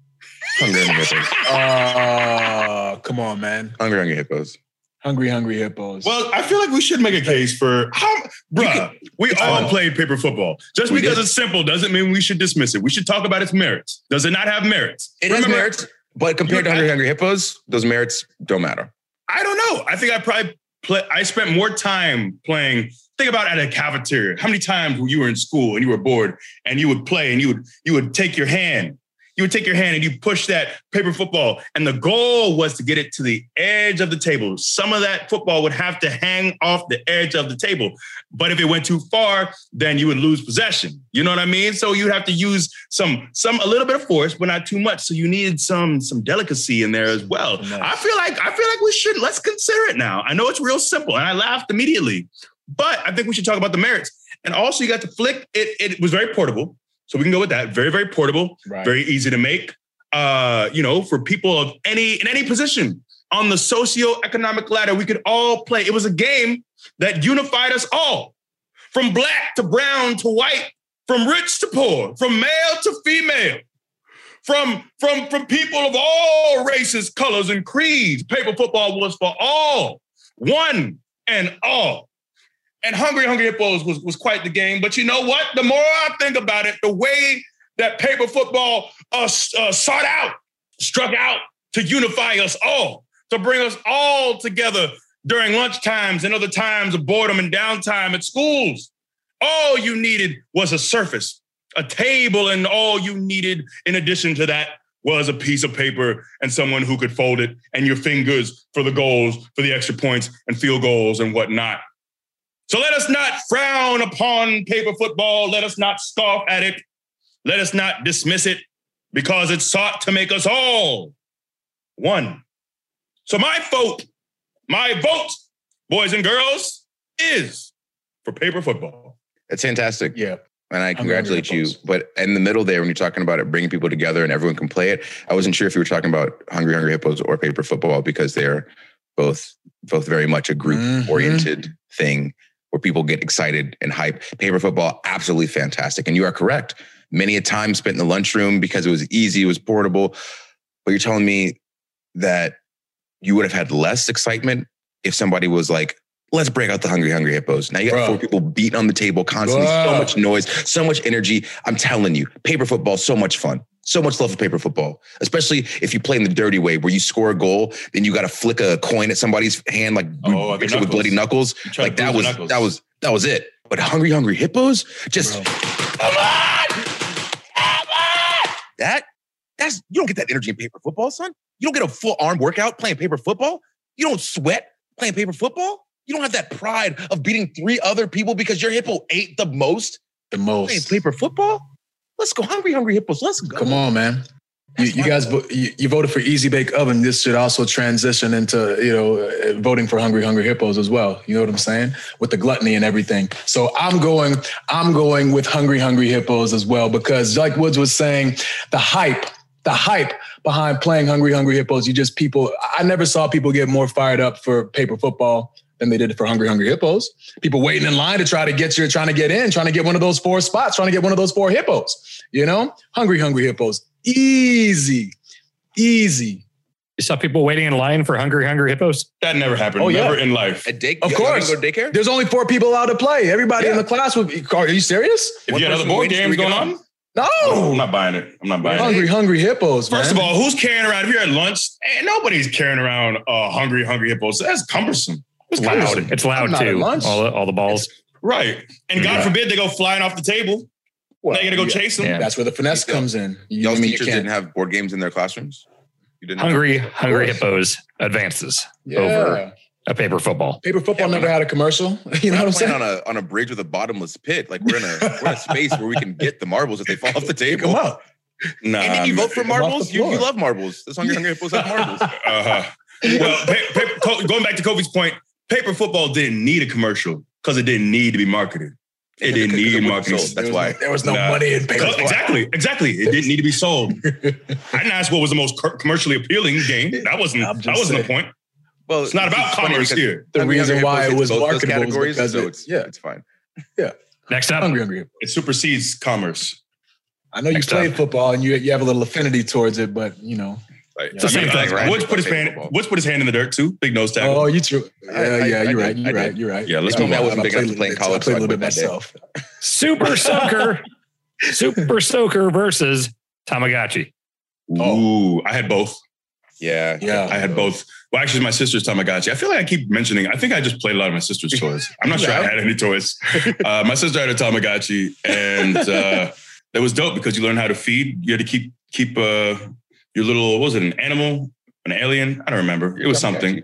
S5: Hungry Hungry Hippos.
S6: Uh, come on, man.
S5: Hungry Hungry Hippos.
S6: Hungry, hungry hippos.
S2: Well, I feel like we should make a case for how, bruh. We all
S5: fun.
S2: played paper football. Just
S5: We
S2: because
S5: did.
S2: it's simple doesn't mean we should dismiss it. We should talk about its merits. Does it not have merits?
S5: It has merits, but compared to Hungry Hungry Hippos, those merits don't matter.
S2: I don't know. I think I probably play. I spent more time playing. Think about at a cafeteria. How many times when you were in school and you were bored and you would play and you would you would take your hand. You would take your hand and you push that paper football, and the goal was to get it to the edge of the table. Some of that football would have to hang off the edge of the table, but if it went too far, then you would lose possession. You know what I mean? So you'd have to use some some a little bit of force, but not too much. So you needed some some delicacy in there as well.
S6: Nice.
S2: I feel like I feel like we should let's consider it now. I know it's real simple, and I laughed immediately, but I think we should talk about the merits. And also, you got the flick. It it was very portable, so we can go with that. Very very portable,
S6: Right.
S2: very easy to make. Uh, you know, for people of any in any position on the socioeconomic ladder, we could all play. It was a game that unified us all, from black to brown to white, from rich to poor, from male to female from from from people of all races, colors, and creeds. Paper football was for all, one and all. And Hungry Hungry Hippos was, was quite the game. But you know what? The more I think about it, the way that paper football uh, uh, sought out, struck out to unify us all, to bring us all together during lunch times and other times of boredom and downtime at schools. All you needed was a surface, a table, and all you needed in addition to that was a piece of paper and someone who could fold it and your fingers for the goals, for the extra points and field goals and whatnot. So let us not frown upon paper football. Let us not scoff at it. Let us not dismiss it because it sought to make us all one. So my vote, my vote, boys and girls, is for paper football.
S5: It's fantastic.
S6: yeah.
S5: And I congratulate you. But in the middle there, when you're talking about it, bringing people together and everyone can play it, I wasn't sure if you were talking about Hungry Hungry Hippos or Paper Football because they're both both very much a group oriented thing where people get excited and hype. Paper football, absolutely fantastic. And you are correct. Many a time spent in the lunchroom because it was easy, it was portable. But you're telling me that you would have had less excitement if somebody was like, let's break out the hungry, hungry hippos. Now you got
S6: Bruh.
S5: four people beating on the table constantly, so much noise, so much energy. I'm telling you, paper football, so much fun. So much love for paper football, especially if you play in the dirty way where you score a goal, then you got to flick a coin at somebody's hand like
S2: Oh,
S5: with oh,
S2: knuckles.
S5: bloody knuckles.
S2: You try to
S5: Like that was
S2: knuckles.
S5: that was that was it. But hungry, hungry hippos, just
S6: Bro.
S5: come on, come on. That that's you don't get that energy in paper football, son. You don't get a full arm workout playing paper football. You don't sweat playing paper football. You don't have that pride of beating three other people because your hippo ate the most
S6: The
S5: playing
S6: most.
S5: paper football. Let's go, hungry, hungry hippos. Let's go.
S6: Come on, man. You, you guys, you, you voted for Easy Bake Oven. This should also transition into, you know, uh, voting for Hungry Hungry Hippos as well. You know what I'm saying? With the gluttony and everything. So I'm going, I'm going with Hungry Hungry Hippos as well because, like Woods was saying, the hype, the hype behind playing Hungry Hungry Hippos. You just people. I never saw people get more fired up for paper football than they did for Hungry Hungry Hippos. People waiting in line to try to get you, trying to get in, trying to get one of those four spots, trying to get one of those four hippos. You know, Hungry Hungry Hippos, easy, easy.
S4: You saw people waiting in line for hungry, hungry hippos.
S2: That never happened.
S6: Oh, yeah.
S2: Never in life.
S5: At day,
S6: Of course.
S5: go to daycare.
S6: There's only four people allowed to play. Everybody in the class would be. Are you serious?
S2: If
S5: One
S2: you had other
S5: person
S2: board
S5: waits
S2: games going
S5: on.
S2: on,
S6: No.
S2: I'm not buying it. I'm not buying it.
S6: hungry, hungry hippos.
S2: First
S6: man.
S2: of all, who's carrying around? If you're at lunch, ain't nobody's carrying around uh, hungry, hungry hippos. That's cumbersome. It's
S4: Loud.
S2: cumbersome.
S4: It's loud
S6: I'm
S4: too.
S6: lunch.
S4: All the, all the balls.
S2: Right. And God
S6: Yeah.
S2: forbid they go flying off the table.
S6: Well,
S2: now you gotta go
S6: yeah.
S2: chase them.
S4: Yeah.
S6: That's where the finesse comes in. You,
S5: Y'all's
S6: I you
S5: teachers didn't have board games in their classrooms. You didn't. have-
S4: Hungry, hungry hippos advances
S6: Yeah.
S4: over a paper football.
S6: Paper football never had a commercial. You know what I'm saying?
S5: on a on a bridge with a bottomless pit. Like we're in a we're in a space where we can get the marbles if they fall off the table.
S6: Come out.
S2: Nah,
S5: And then you vote for
S6: Come off the
S5: marbles. You, you love marbles. That's hungry hungry hippos have marbles.
S2: Uh-huh. Well, pa- pa- Co- going back to Kofi's point, paper football didn't need a commercial because it didn't need to be marketed. It didn't need
S5: wasn't
S2: marketing.
S5: sold. That's
S6: There
S5: why.
S6: no- there was no
S2: Nah.
S6: money in paper.
S2: Co-
S6: football.
S2: Exactly, exactly. It didn't need to be sold. I didn't ask what was the most commercially appealing game. That wasn't that wasn't the point.
S5: Well,
S2: It's not about
S5: funny
S2: commerce here.
S6: The
S5: Hungry
S6: reason why it was
S5: both those
S6: marketable was
S5: categories,
S6: because
S5: so it's
S6: yeah.
S5: it's fine. Yeah.
S4: Next up,
S6: Hungry, hungry.
S2: It supersedes commerce.
S6: I know you play
S4: up.
S6: football and you you have a little affinity towards it, but you know.
S5: Right.
S4: It's the same thing, right?
S2: Woods put his hand.
S5: football.
S2: Woods put his hand in the dirt too. Big nose tackle.
S6: Oh, you true. Yeah,
S5: I- I-
S6: yeah,
S5: I
S6: you're
S5: did.
S6: right. You're right. You're right.
S2: Yeah, let's
S5: move on. I
S6: I
S5: wasn't big
S6: played
S5: enough to play in
S6: a little
S5: college,
S6: bit- I played a
S5: I
S6: little bit
S5: quit that day.
S6: myself.
S4: Super Soaker, Super Soaker versus Tamagotchi.
S2: Ooh, I had both.
S5: Yeah.
S6: Yeah.
S2: I had both. Well, actually, my sister's Tamagotchi. I feel like I keep mentioning. I think I just played a lot of my sister's toys. I'm not sure I had any toys. Uh, my sister had a Tamagotchi, and uh, that was dope because you learn how to feed. You had to keep keep uh, your little. Was it an animal, an alien? I don't remember. It was something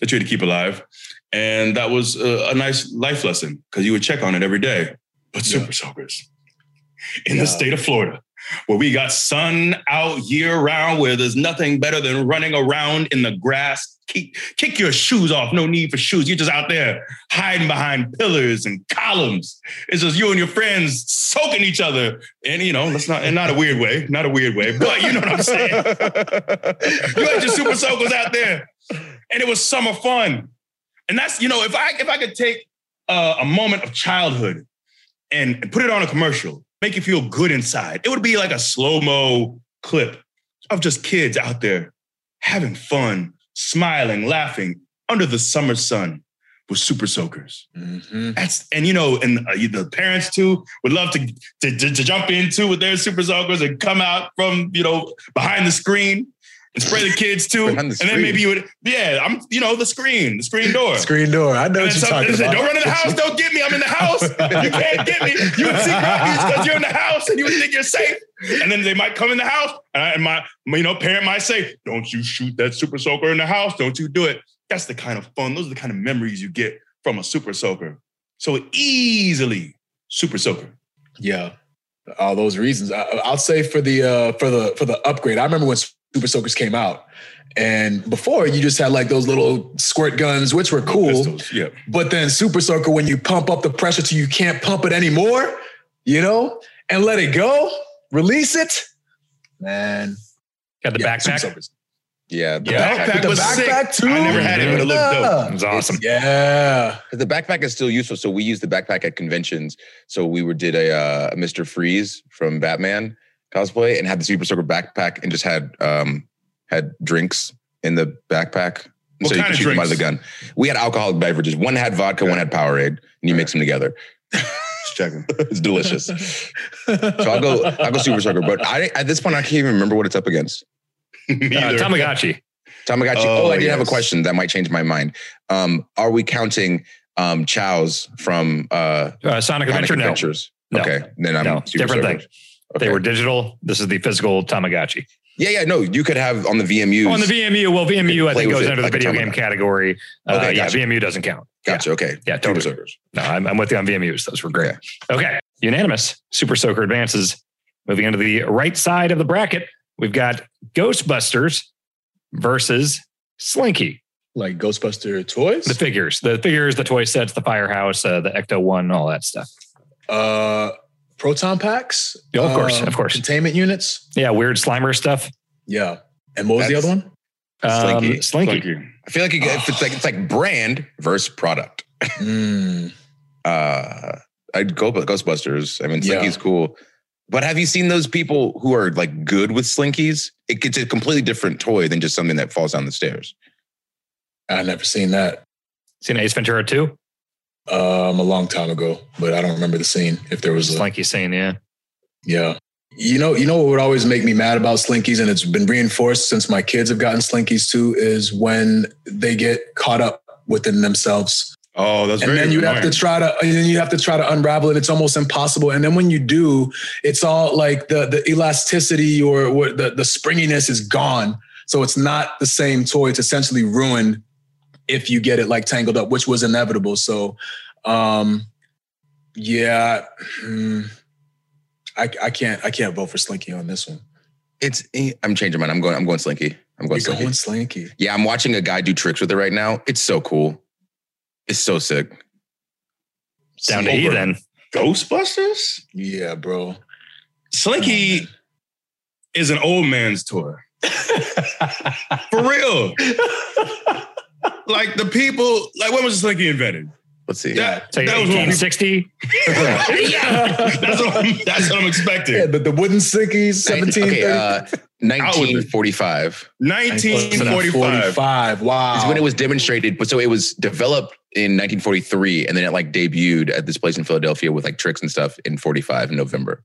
S2: that you had to keep alive, and that was a, a nice life lesson because you would check on it every day. But
S6: Yeah.
S2: super soakers in
S6: Yeah.
S2: the state of Florida, where we got sun out year round, where there's nothing better than running around in the grass. Kick, kick your shoes off. No need for shoes. You're just out there hiding behind pillars and columns. It's just you and your friends soaking each other. And you know, that's not in not a weird way, not a weird way, but you know what I'm saying. you had your super soakers out there, and it was summer fun. And that's you know, if I if I could take uh, a moment of childhood and, and put it on a commercial, make you feel good inside, it would be like a slow mo clip of just kids out there having fun, smiling, laughing under the summer sun with super soakers.
S6: Mhm.
S2: That's and you know, and uh, the parents too would love to, to to to jump into with their super soakers and come out from you know behind the screen and spray the kids too.
S5: The
S2: and then maybe you would, yeah, I'm you know the screen, the screen door.
S6: Screen door. I know
S2: And
S6: what you're talking about.
S2: Don't run in the house. Don't get me. I'm in the house. You can't get me. You would see graphics because you're in the house and you would think you're safe. And then they might come in the house, and, I, and my you know parent might say, "Don't you shoot that super soaker in the house? Don't you do it?" That's the kind of fun. Those are the kind of memories you get from a super soaker. So easily super soaker.
S6: Yeah, all those reasons. I, I'll say for the uh, for the for the upgrade. I remember when Super Soakers came out, and before you just had like those little squirt guns, which were cool.
S2: Pistols. Yeah.
S6: But then Super Soaker, when you pump up the pressure till you can't pump it anymore, you know, and let it go, release it, man.
S4: Got the
S6: Yeah,
S4: backpack.
S6: Soakers.
S5: Yeah. The
S2: Yeah,
S5: backpack.
S2: backpack
S6: the
S2: was
S6: backpack
S2: sick.
S6: too.
S2: I never had it, but it looked dope.
S4: It was awesome.
S6: Yeah.
S5: The backpack is still useful. So we use the backpack at conventions. So we were did a uh, Mr. Freeze from Batman cosplay and had the Super Soaker backpack and just had um had drinks in the backpack.
S2: What
S5: so you
S2: kind
S5: could
S2: of
S5: shoot them out of the gun. We had alcoholic beverages. One had vodka, one had Powerade, and you mix them together.
S2: Just checking.
S5: it's delicious. So I'll go, I'll go Super Soaker. But I at this point I can't even remember what it's up against.
S2: Me
S4: Uh. Tamagotchi.
S5: Tamagotchi.
S2: Oh,
S5: Oh, I did have a question that might change my mind. Um, are we counting um Chao's from uh
S4: Uh, Sonic Adventure.
S5: Sonic
S4: No.
S5: Adventures?
S4: No.
S5: Okay, then I'm
S4: No,
S5: Super
S4: different
S5: Soaker.
S4: thing.
S5: Okay.
S4: They were digital. This is the physical Tamagotchi.
S5: Yeah, yeah, no, you could have on the VMUs.
S4: Oh, on the VMU, well, VMU I think goes
S5: it
S4: under the
S5: like
S4: video game
S5: Tamagotchi.
S4: category. Uh,
S5: Okay,
S4: yeah,
S5: gotcha.
S4: VMU doesn't count.
S5: Gotcha. Okay.
S4: Yeah,
S5: Super
S4: totally.
S5: Soakers.
S4: No, I'm, I'm with you on VMUs. Those were great. Okay. Unanimous. Super Soaker advances. Moving into the right side of the bracket, we've got Ghostbusters versus Slinky.
S6: Like Ghostbuster toys.
S4: The figures, the figures, the toy sets, the firehouse, uh, the Ecto One, all that stuff.
S6: uh proton packs.
S4: Yeah, of course,
S6: um,
S4: of course.
S6: Containment units.
S4: Yeah, weird Slimer stuff.
S6: Yeah. And what was the other one?
S4: Um,
S5: Slinky.
S4: Slinky.
S2: Thank you.
S5: I feel like you, if it's like it's like brand versus product.
S6: Mm,
S5: Uh, I'd go with Ghostbusters. I mean,
S6: Yeah.
S5: Slinky's cool. But have you seen those people who are like good with slinkies? It gets a completely different toy than just something that falls down the stairs.
S6: I've never seen that.
S4: Seen Ace Ventura 2?
S6: Um, a long time ago, but I don't remember the scene. If there was a,
S4: Slinky scene, yeah.
S6: yeah. You know, you know what would always make me mad about slinkies, and it's been reinforced since my kids have gotten slinkies too, is when they get caught up within themselves.
S2: Oh, that's
S6: and
S2: very
S6: then you have to try to and then you have to try to unravel it it's almost impossible and then when you do it's all like the the elasticity or what the, the springiness is gone so it's not the same toy it's essentially ruined if you get it like tangled up which was inevitable so um yeah hmm, I, I can't i can't vote for slinky on this one
S5: It's eh, I'm changing mine. I'm going. I'm going slinky. I'm going
S6: you're
S5: slinky.
S6: going slinky
S5: Yeah, I'm watching a guy do tricks with it right now. It's so cool. It's so sick.
S4: Down to E then.
S2: Ghostbusters.
S6: yeah bro
S2: Slinky is an old man's toy. For real. like the people, like when was the Slinky invented?
S5: Let's see.
S2: That,
S4: So
S2: that was when people,
S4: 1860?
S2: yeah, that's what I'm, that's what I'm expecting.
S6: yeah the, the wooden slinkies 17
S5: Okay, uh, 1945
S2: 1945.
S6: 45 wow
S5: is when it was demonstrated. But so it was developed in 1943, and then it like debuted at this place in Philadelphia with like tricks and stuff in 45 in November.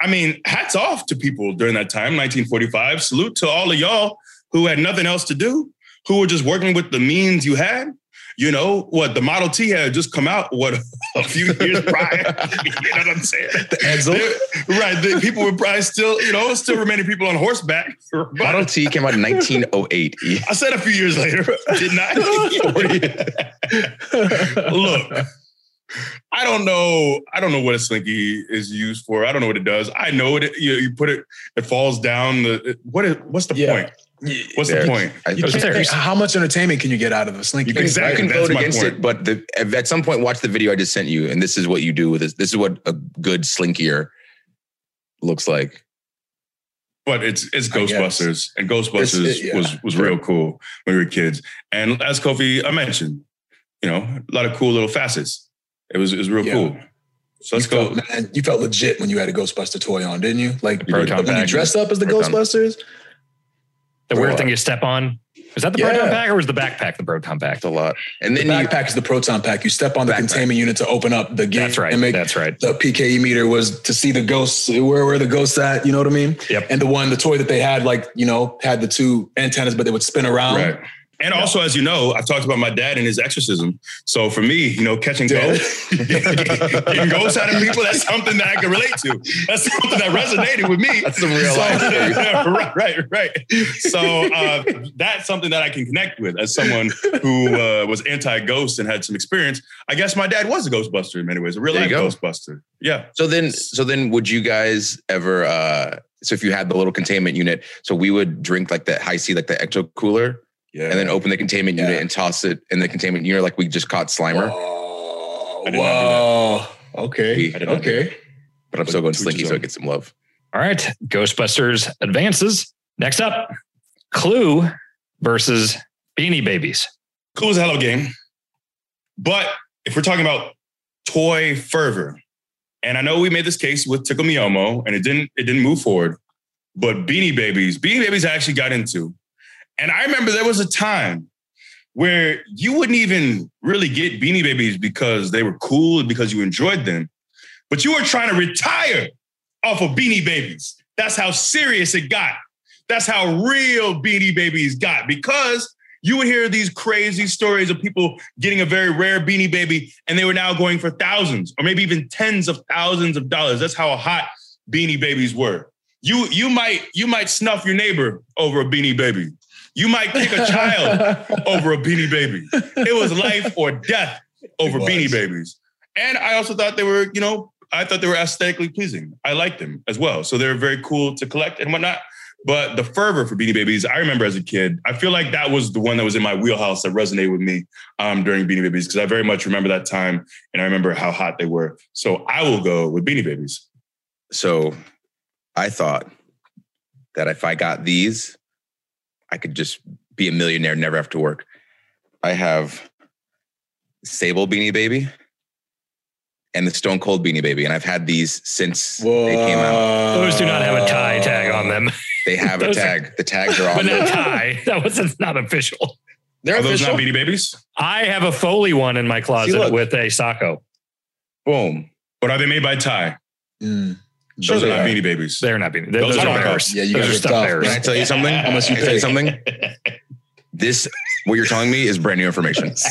S2: I mean, hats off to people during that time, 1945. Salute to all of y'all who had nothing else to do, who were just working with the means you had. You know what? The Model T had just come out. What a few years prior. you know what I'm saying?
S6: The Edsel?
S2: Right. The people were probably still, you know, still remaining people on horseback.
S5: Model T came out in 1908.
S2: I said a few years later, did not. Look, I don't know. I don't know what a slinky is used for. I don't know what it does. I know it. You, you put it. It falls down. The it- what? Is, what's the
S6: Yeah.
S2: point? What's
S5: There.
S2: the point?
S5: I-
S6: You
S4: Those
S6: can't-
S4: stairs.
S6: how much entertainment can you get out of a slinky?
S2: You can- Exactly,
S5: You can vote against
S2: point.
S5: it, but the, at some point, watch the video I just sent you, and this is what you do with this. This is what a good slinkier looks like.
S2: But it's it's Ghostbusters, and Ghostbusters
S6: it- yeah.
S2: was was real cool when we were kids. And as Kofi I mentioned, you know, a lot of cool little facets. It was it was real
S6: Yeah.
S2: cool. So let's
S6: you
S2: go.
S6: Felt, man, you felt legit when you had a Ghostbuster toy on, didn't you? Like when you dressed up as the. Ghostbusters.
S4: The weird thing you step on. Was that the proton pack or was the backpack the proton pack?
S5: It's a lot. And
S6: The
S5: then you,
S6: backpack is the proton pack. You step on the
S5: Backpack.
S6: containment unit to open up the gate.
S4: That's right.
S6: And make
S4: That's right.
S6: the PKE meter was to see the ghosts, where were the ghosts at? You know what I mean?
S4: Yep.
S6: And the one, the toy that they had, like, you know, had the two antennas, but they would spin around.
S2: Right. And also, as you know, I've talked about my dad and his exorcism. So for me, you know, catching ghosts, getting ghosts out of people, that's something that I can relate to. That's something that resonated with me.
S5: That's some real
S2: So-
S5: life story.
S2: right, right, right. So uh, that's something that I can connect with as someone who uh, was anti-ghost and had some experience. I guess my dad was a Ghostbuster in many ways, a real life. Ghostbuster. Yeah.
S5: So then, so then, would you guys ever? uh So if you had the little containment unit, so we would drink like that Hi-C, like the ecto cooler,
S2: Yeah.
S5: and then open the containment unit
S6: Yeah.
S5: and toss it in the containment unit, like we just caught Slimer.
S6: Oh,
S2: I did not do
S6: whoa. Okay.
S5: I
S2: did not
S6: Okay.
S5: But I'm still going
S2: Which
S5: Slinky, so I get some love.
S4: All right. Ghostbusters advances. Next up, Clue versus Beanie Babies.
S2: Clue is a hell of a game. But if we're talking about toy fervor, and I know we made this case with Tickle Me Elmo, and it didn't it didn't move forward. But Beanie Babies, Beanie Babies, I actually got into, and I remember there was a time where you wouldn't even really get Beanie Babies because they were cool because you enjoyed them, but you were trying to retire off of Beanie Babies. That's how serious it got. That's how real Beanie Babies got because you would hear these crazy stories of people getting a very rare beanie baby and they were now going for thousands or maybe even tens of thousands of dollars. That's how hot beanie babies were. You you might you might snuff your neighbor over a beanie baby. You might kick a child over a beanie baby. It was life or death over beanie babies. And I also thought they were, you know, I thought they were aesthetically pleasing. I liked them as well. So they're very cool to collect and whatnot. But the fervor for Beanie Babies, I remember as a kid, I feel like that was the one that was in my wheelhouse that resonated with me um, during Beanie Babies because I very much remember that time and I remember how hot they were. So I will go with Beanie Babies.
S5: So I thought that if I got these, I could just be a millionaire, never have to work. I have Sable Beanie Baby and the Stone Cold Beanie Baby, and I've had these since they came out.
S4: Those do not have a Ty tag on them,
S5: They have a
S4: Those are-
S5: tag. The tags are
S4: but
S5: on
S4: no
S5: them.
S4: Ty. That was that's not official.
S6: They're
S2: Are those not Beanie Babies?
S4: I have a Foley one in my closet
S5: look.
S4: with a Socko.
S5: Boom.
S2: But are they made by Ty?
S6: Mm.
S2: Those
S5: they
S2: are not
S5: are.
S2: Beanie Babies.
S4: They're not being. They're,
S2: Those
S4: those,
S2: are
S4: are bears.
S6: Yeah, you
S4: those
S6: guys
S4: are
S6: are
S4: stuffed
S6: tough.
S4: bears.
S5: Can I tell you something?
S6: How much you
S5: Can I tell you something? This, what you're telling me, is brand new information.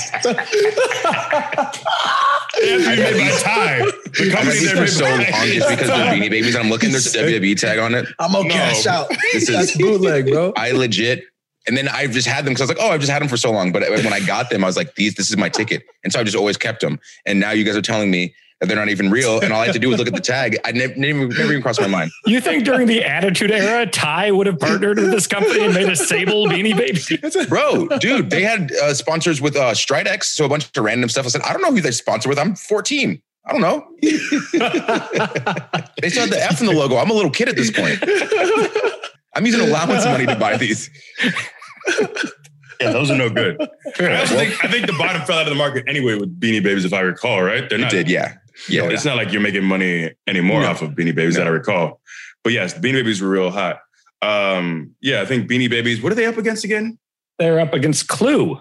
S2: They have to made by The company
S5: these
S2: they're made
S5: so long just because they're Beanie Babies. I'm looking, there's a WWE tag on it.
S6: I'm gonna
S2: No.
S6: cash out.
S5: This is-
S6: That's bootleg, bro.
S5: I legit, and then I've just had them because I was like, oh, I've just had them for so long. But when I got them, I was like, these, this is my ticket, and so I just always kept them. And now you guys are telling me that they're not even real, and all I had to do was look at the tag. I never, never, never even crossed my mind.
S4: You think during the Attitude Era, Ty would have partnered with this company and made a sable beanie baby?
S5: Bro, dude, they had uh, sponsors with uh, Stridex, so a bunch of random stuff. I said, I don't know who they sponsor with. I'm 14. I don't know. they still had the F in the logo. I'm a little kid at this point. I'm using allowance money to buy these.
S2: Yeah, those are no good. I also think I think the bottom fell out of the market anyway with Beanie Babies, if I recall, right? They're
S5: It did, yeah. Yeah.
S2: It's not like you're making money anymore
S5: No.
S2: off of Beanie Babies that I recall. But yes, Beanie Babies were real hot. Um, yeah, I think Beanie Babies. What are they up against again?
S4: They're up against Clue.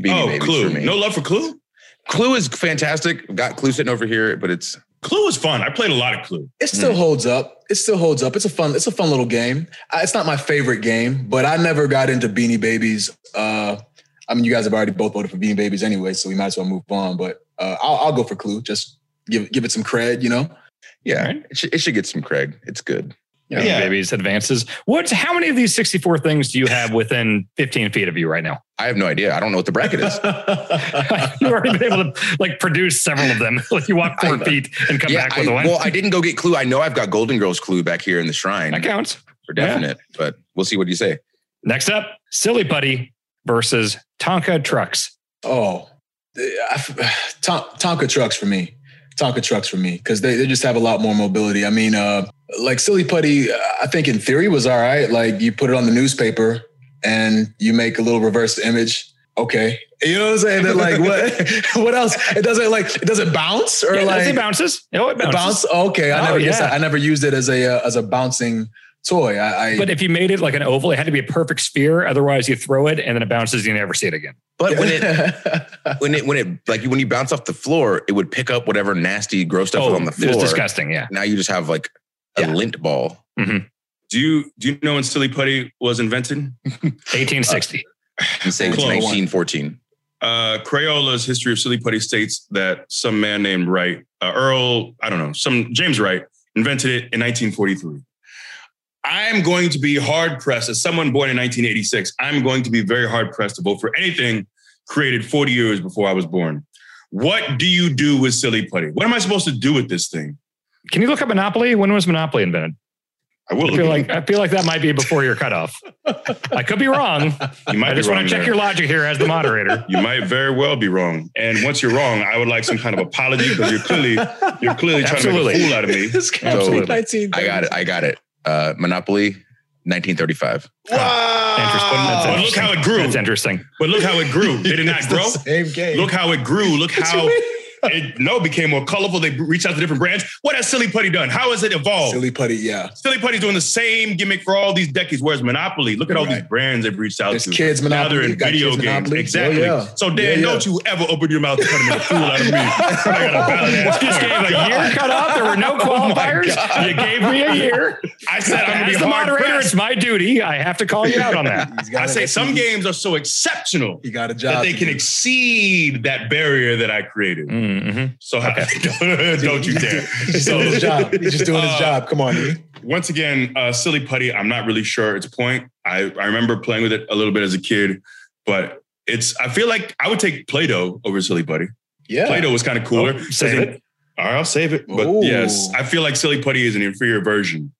S5: Beanie
S2: oh,
S5: Babies
S2: Clue.
S5: for me.
S2: No love for Clue.
S5: Clue is fantastic. Got Clue sitting over here, but it's
S2: Clue was fun. I played a lot of Clue.
S6: It still holds up. It still holds up. It's a fun. It's a fun little game. Uh, It's not my favorite game, but I never got into Beanie Babies. Uh, I mean, you guys have already both voted for Beanie Babies anyway, so we might as well move on. But uh, I'll, I'll go for Clue. Just give give it some cred, you know.
S5: yeah.
S4: Right.
S5: It, should, it should get some cred. It's good.
S4: Beanie
S2: Yeah.
S4: Babies advances. What? how many of these 64 things do you have within 15 feet of you right now?
S5: I have no idea. I don't know what the bracket is.
S4: You've already been able to like produce several of them. Like you walk four feet and come
S5: yeah,
S4: back with
S5: I,
S4: a win.
S5: well, I didn't go get Clue. I know I've got Golden Girls Clue back here in the shrine
S4: that counts.
S5: for definite, but we'll see what you say.
S4: Next up, Silly Putty versus Tonka Trucks.
S6: Oh, I, Ton- Tonka trucks for me. Tonka trucks for me because they, they just have a lot more mobility. I mean, uh, like Silly Putty, I think in theory was all right. Like you put it on the newspaper and you make a little reverse image. Okay, you know what I'm saying? Like what? what else? It doesn't like it doesn't bounce or
S4: Yeah,
S6: like
S4: it bounces. Oh, it bounces.
S6: bounce. Okay, I
S4: Oh,
S6: never guess
S4: yeah.
S6: I never used it as a uh, as a bouncing toy. I, I
S4: But if you made it like an oval, it had to be a perfect sphere. Otherwise, you throw it and then it bounces. You never see it again.
S5: But when it when it when it like when you bounce off the floor, it would pick up whatever nasty, gross stuff was on the
S4: Oh, it was
S5: floor.
S4: disgusting. Yeah.
S5: Now you just have like a
S6: Yeah.
S5: lint ball.
S2: Do you do you know when Silly Putty was invented?
S4: 1860.
S5: I'm saying it's 1914.
S2: Uh, Crayola's History of Silly Putty states that some man named Wright, uh, Earl, I don't know, some James Wright, invented it in 1943. I'm going to be hard pressed as someone born in 1986. I'm going to be very hard pressed to vote for anything created 40 years before I was born. What do you do with Silly Putty? What am I supposed to do with this thing?
S4: Can you look up Monopoly? When was Monopoly invented?
S2: I will
S4: I feel like
S2: up.
S4: I feel like that might be before your cutoff. I could be wrong.
S2: you might
S4: I just want to check
S2: there.
S4: your logic here as the moderator.
S2: You might very well be wrong. And once you're wrong, I would like some kind of apology because you're clearly you're clearly trying to make a fool out of me.
S6: This guy
S4: Absolutely.
S6: 19
S5: I got it. I got it. Uh, Monopoly, 1935.
S6: Wow.
S2: But look how it grew.
S4: That's interesting.
S2: But look how it grew. Did it not
S6: It's
S2: grow?
S6: Same game.
S2: Look how it grew. Look how it no became more colorful. They reached out to different brands. What has Silly Putty done? How has it evolved? Silly,
S6: Silly Putty, yeah.
S2: Silly Putty's doing the same gimmick for all these decades. Whereas Monopoly, look at all these brands they've reached out
S6: There's
S2: to.
S6: kids Monopoly.
S2: Now they're in video games.
S6: Monopoly.
S2: Exactly.
S6: Yeah, yeah.
S2: So Dan,
S6: Yeah, yeah.
S2: don't you ever open your mouth to try to make a fool out of me. I got a valid ass
S4: Just gave a year cut off. There were no oh qualifiers.
S2: God.
S4: you gave me a year.
S2: I said I'm gonna
S4: As
S2: be
S4: the moderator,
S2: pressed.
S4: it's my duty. I have to call you out on that.
S6: He's got
S2: I say some games are so exceptional
S6: He got a job.
S2: that they can
S6: do.
S2: exceed that barrier that I created. Mm.
S4: Mhm.
S2: So how, don't you dare.
S6: He's just
S2: So,
S6: doing his job. He's just doing his
S2: uh,
S6: job. Come on,
S2: once again, uh, silly putty. I'm not really sure its point. I, I remember playing with it a little bit as a kid, but it's. I feel like I would take Play-Doh over silly putty.
S6: Yeah.
S2: Play-Doh was kind of cooler.
S4: Oh, save it.
S2: All right, I'll save it. But
S6: Ooh.
S2: yes, I feel like silly putty is an inferior version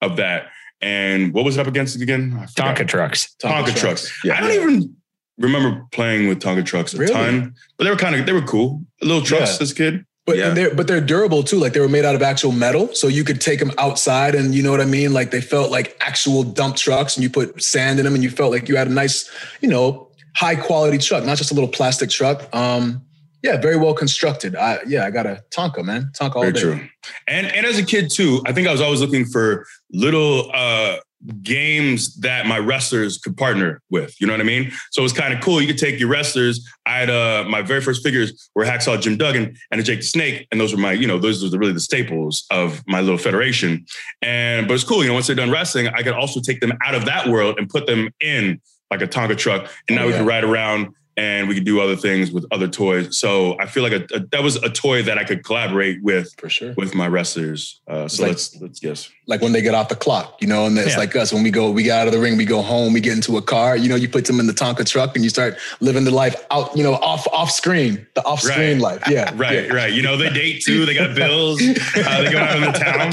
S2: of that. And what was it up against again? I forgot.
S4: Tonka trucks.
S2: Tonka, trucks.
S5: Yeah.
S2: I don't even remember playing with Tonka trucks a
S6: Really?
S2: ton, but they were kind of they were cool. Little trucks
S6: Yeah.
S2: as a kid.
S6: But
S5: Yeah.
S6: they're but they're durable too. Like they were made out of actual metal, so you could take them outside, and you know what I mean. Like they felt like actual dump trucks, and you put sand in them, and you felt like you had a nice, you know, high quality truck, not just a little plastic truck. Um, Yeah, very well constructed. I yeah, I got a Tonka, man. Tonka all
S2: Very
S6: day.
S2: true. And and as a kid too, I think I was always looking for little uh games that my wrestlers could partner with. You know what I mean? So it was kind of cool. You could take your wrestlers. I had uh my very first figures were Hacksaw Jim Duggan and a Jake the Snake, and those were my you know those were really the staples of my little federation. And but it's cool. You know, once they're done wrestling, I could also take them out of that world and put them in like a Tonka truck, and now
S6: Oh,
S2: we
S6: yeah.
S2: could ride around. And we could do other things with other toys. So I feel like a, a, that was a toy that I could collaborate with
S6: For sure.
S2: with my wrestlers. Uh, so
S6: like-
S2: let's let's guess.
S6: Like when they get off the clock, you know, and it's
S4: Yeah.
S6: like us when we go, we get out of the ring, we go home, we get into a car, you know, you put them in the Tonka truck and you start living the life out, you know, off off screen, the off screen
S2: Right.
S6: life. Yeah.
S2: Right,
S6: yeah.
S2: right. You know, they date too. They got bills. Uh, they go out in the town.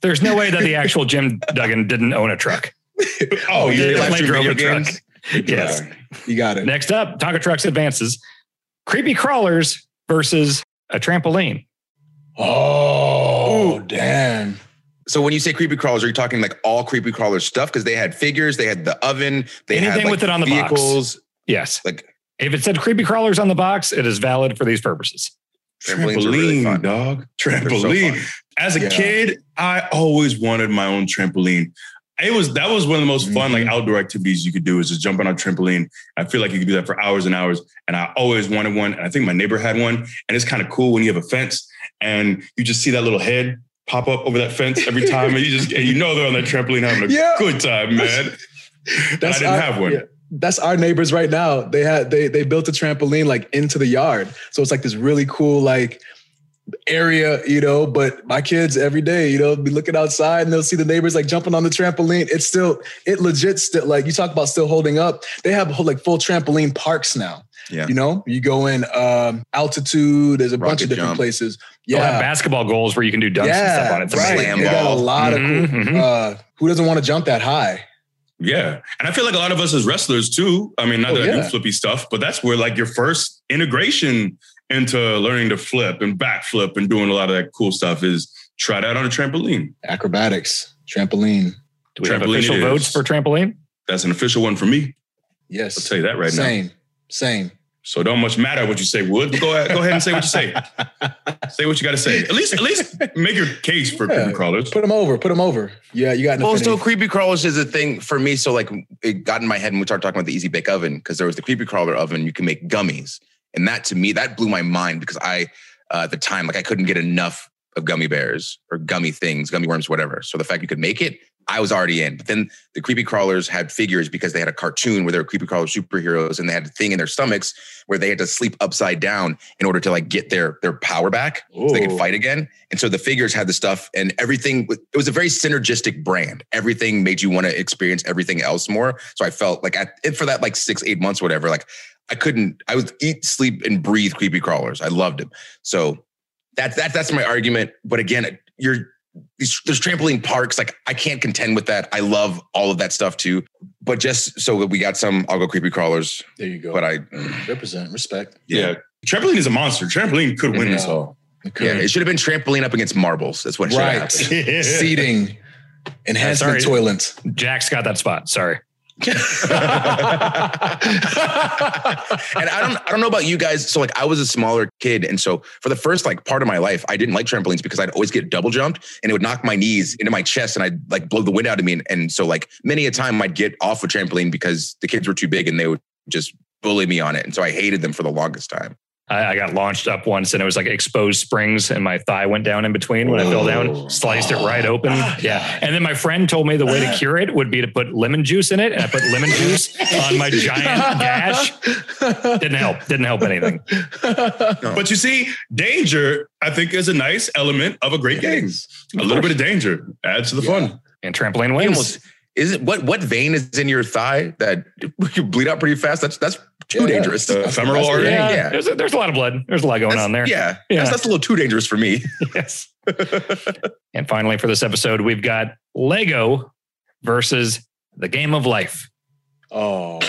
S4: There's no way that the actual Jim Duggan didn't own a truck.
S2: Oh,
S6: yeah,
S2: yeah.
S6: live
S4: Definitely
S5: stream
S4: drove a truck.
S5: Games?
S4: Yes.
S6: You got it.
S4: Next up, Tonka Trucks advances. Creepy crawlers versus a trampoline.
S6: Oh, damn.
S5: So when you say creepy crawlers, are you talking like all creepy crawler stuff? Because they had figures, they had the oven, they had
S4: Anything
S5: like,
S4: with it on the box.
S5: vehicles,
S4: Yes.
S5: like
S4: If it said creepy crawlers on the box, it is valid for these purposes.
S5: trampolines are really
S2: Trampoline,
S5: fun.
S2: dog.
S5: They're so
S2: Trampoline. As a
S6: Yeah.
S2: kid, I always wanted my own trampoline. It was that was one of the most fun like mm-hmm. outdoor activities you could do is just jump on a trampoline. I feel like you could do that for hours and hours. And I always wanted one. And I think my neighbor had one. And it's kind of cool when you have a fence and you just see that little head pop up over that fence every time. and you just and you know they're on that trampoline having a
S6: Yeah.
S2: good time, man. But I didn't
S6: our-
S2: have one.
S6: yeah. That's our neighbors right now. They had they they built a trampoline like into the yard. So it's like this really cool like area, you know, but my kids every day, you know, be looking outside and they'll see the neighbors like jumping on the trampoline. It's still it legit still like you talk about still holding up. They have whole like full trampoline parks now.
S5: Yeah.
S6: You know, you go in um altitude, there's a bunch
S5: Rocket
S6: of different
S5: jump.
S6: places.
S4: They'll have
S6: Yeah.
S4: basketball goals where you can do dunks and stuff on it. It's
S6: right.
S5: Slam
S6: They got a lot of
S4: Mhm,
S6: cool.
S4: mhm.
S6: Uh, who doesn't want to jump that high?
S2: Yeah. And I feel like a lot of us as wrestlers too. I mean, not
S6: Oh,
S2: that I do flippy stuff, but that's where like your first integration into learning to flip and backflip and doing a lot of that cool stuff is try that on a trampoline.
S6: Acrobatics, trampoline.
S4: Do we have
S2: Trampoline
S4: official votes for trampoline?
S2: That's an official one for me.
S6: Yes.
S2: I'll tell you that right now.
S6: Same. Same.
S2: So don't much matter what you say, Wood. Go ahead, go ahead and say what you say. say what you got to say. At least, at least make your case for
S6: Yeah.
S2: creepy crawlers.
S6: Put them over. Put them over. Yeah, you got an
S5: Well,
S6: affinity.
S5: so creepy crawlers is a thing for me. So like it got in my head when we started talking about the Easy Bake Oven because there was the creepy crawler oven. You can make gummies, and that to me that blew my mind because I uh, at the time like I couldn't get enough of gummy bears or gummy things, gummy worms, whatever. So the fact you could make it, I was already in. But then the creepy crawlers had figures because they had a cartoon where they were creepy crawler superheroes, and they had a thing in their stomachs where they had to sleep upside down in order to like get their their power back so they could fight again. And so the figures had the stuff and everything. It was a very synergistic brand. Everything made you want to experience everything else more. So I felt like at, for that like six, eight months, whatever, like I couldn't, I would eat, sleep, and breathe creepy crawlers. I loved them. So that's that's that's my argument. But again, you're these, there's trampoline parks. Like I can't contend with that. I love all of that stuff too. But just so that we got some, I'll go creepy crawlers.
S6: There you go.
S5: But I,
S6: represent respect.
S2: Yeah. Trampoline is a monster. Trampoline could win
S5: Mhm.
S2: this all.
S5: yeah, it should have been trampoline up against marbles. That's what should have
S6: Right.
S5: happened.
S6: Seating, enhancement
S4: sorry.
S6: toilets.
S4: Jack's got that spot. Sorry.
S5: and I don't I don't know about you guys. So like I was a smaller kid, and so for the first like part of my life, I didn't like trampolines because I'd always get double jumped and it would knock my knees into my chest and I'd like blow the wind out of me. And, and so like many a time I'd get off a trampoline because the kids were too big and they would just bully me on it. And so I hated them for the longest time.
S4: I, I got launched up once and it was like exposed springs and my thigh went down in between when I fell down, sliced it right open. Ah. Yeah. And then my friend told me the way to cure it would be to put lemon juice in it. And I put lemon juice on my giant gash. Didn't help. Didn't help anything.
S2: But you see, danger, I think, is a nice element of a great game. A little bit of danger adds to the fun.
S4: And trampoline
S5: You
S4: wins.
S5: almost is it what what vein is in your thigh that you bleed out pretty fast? That's that's too
S6: Yeah.
S5: dangerous.
S2: The femoral artery.
S4: yeah,
S5: yeah.
S4: There's, a, there's a lot of blood. There's a lot going
S5: That's-
S4: on there.
S5: Yeah,
S4: Yeah.
S5: That's, that's a little too dangerous for me.
S4: Yes. and finally, for this episode, we've got Lego versus the game of life.
S6: Oh,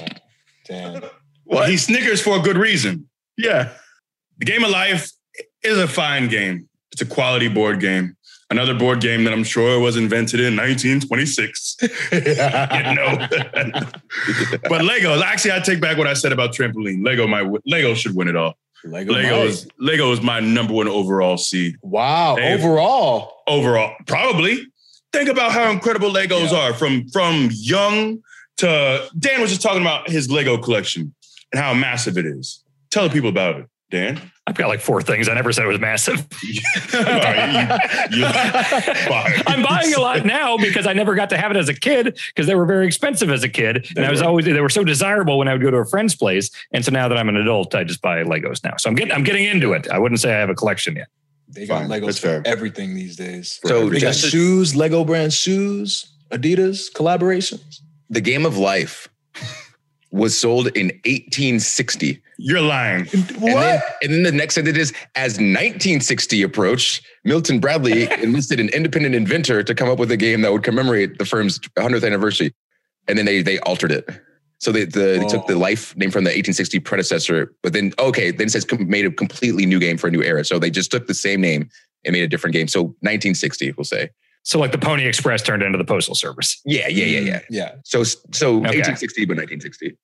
S6: damn.
S2: Well, he snickers for a good reason.
S5: Yeah.
S2: The Game of Life is a fine game. It's a quality board game. Another board game that I'm sure was invented in 1926. you know. but Lego, actually, I take back what I said about trampoline. Lego, my Lego should win it all.
S6: Lego.
S2: Legos, Lego is my number one overall seed.
S6: Wow.
S2: Hey.
S6: Overall.
S2: Overall, probably. Think about how incredible Legos are from from young to Dan was just talking about his Lego collection and how massive it is. Tell the people about it, Dan.
S4: I've got like four things. I never said it was massive.
S2: You- you- fine.
S4: I'm buying a lot now because I never got to have it as a kid because they were very expensive as a kid. And I was always they were so desirable when I would go to a friend's place. And so now that I'm an adult, I just buy Legos now. So I'm getting I'm getting into it. I wouldn't say I have a collection yet.
S6: They got
S5: Fine,
S6: Legos
S5: that's
S6: for
S5: fair.
S6: everything these days.
S5: So
S6: They got
S5: just
S6: shoes, Lego brand shoes, Adidas collaborations.
S5: the game of life was sold in 1860.
S2: You're lying.
S5: And then, and then the next sentence is as 1960 approached, Milton Bradley enlisted an independent inventor to come up with a game that would commemorate the firm's 100th anniversary. And then they they altered it. So they, the, they took the
S6: Oh.
S5: life name from the 1860 predecessor, but then okay, then it says com- made a completely new game for a new era. So they just took the same name and made a different game. So 1960, we'll say.
S4: So like the Pony Express turned into the Postal Service.
S5: Yeah, yeah, yeah, yeah.
S6: Yeah.
S5: So so
S4: Okay.
S5: 1860, but 1960.
S6: It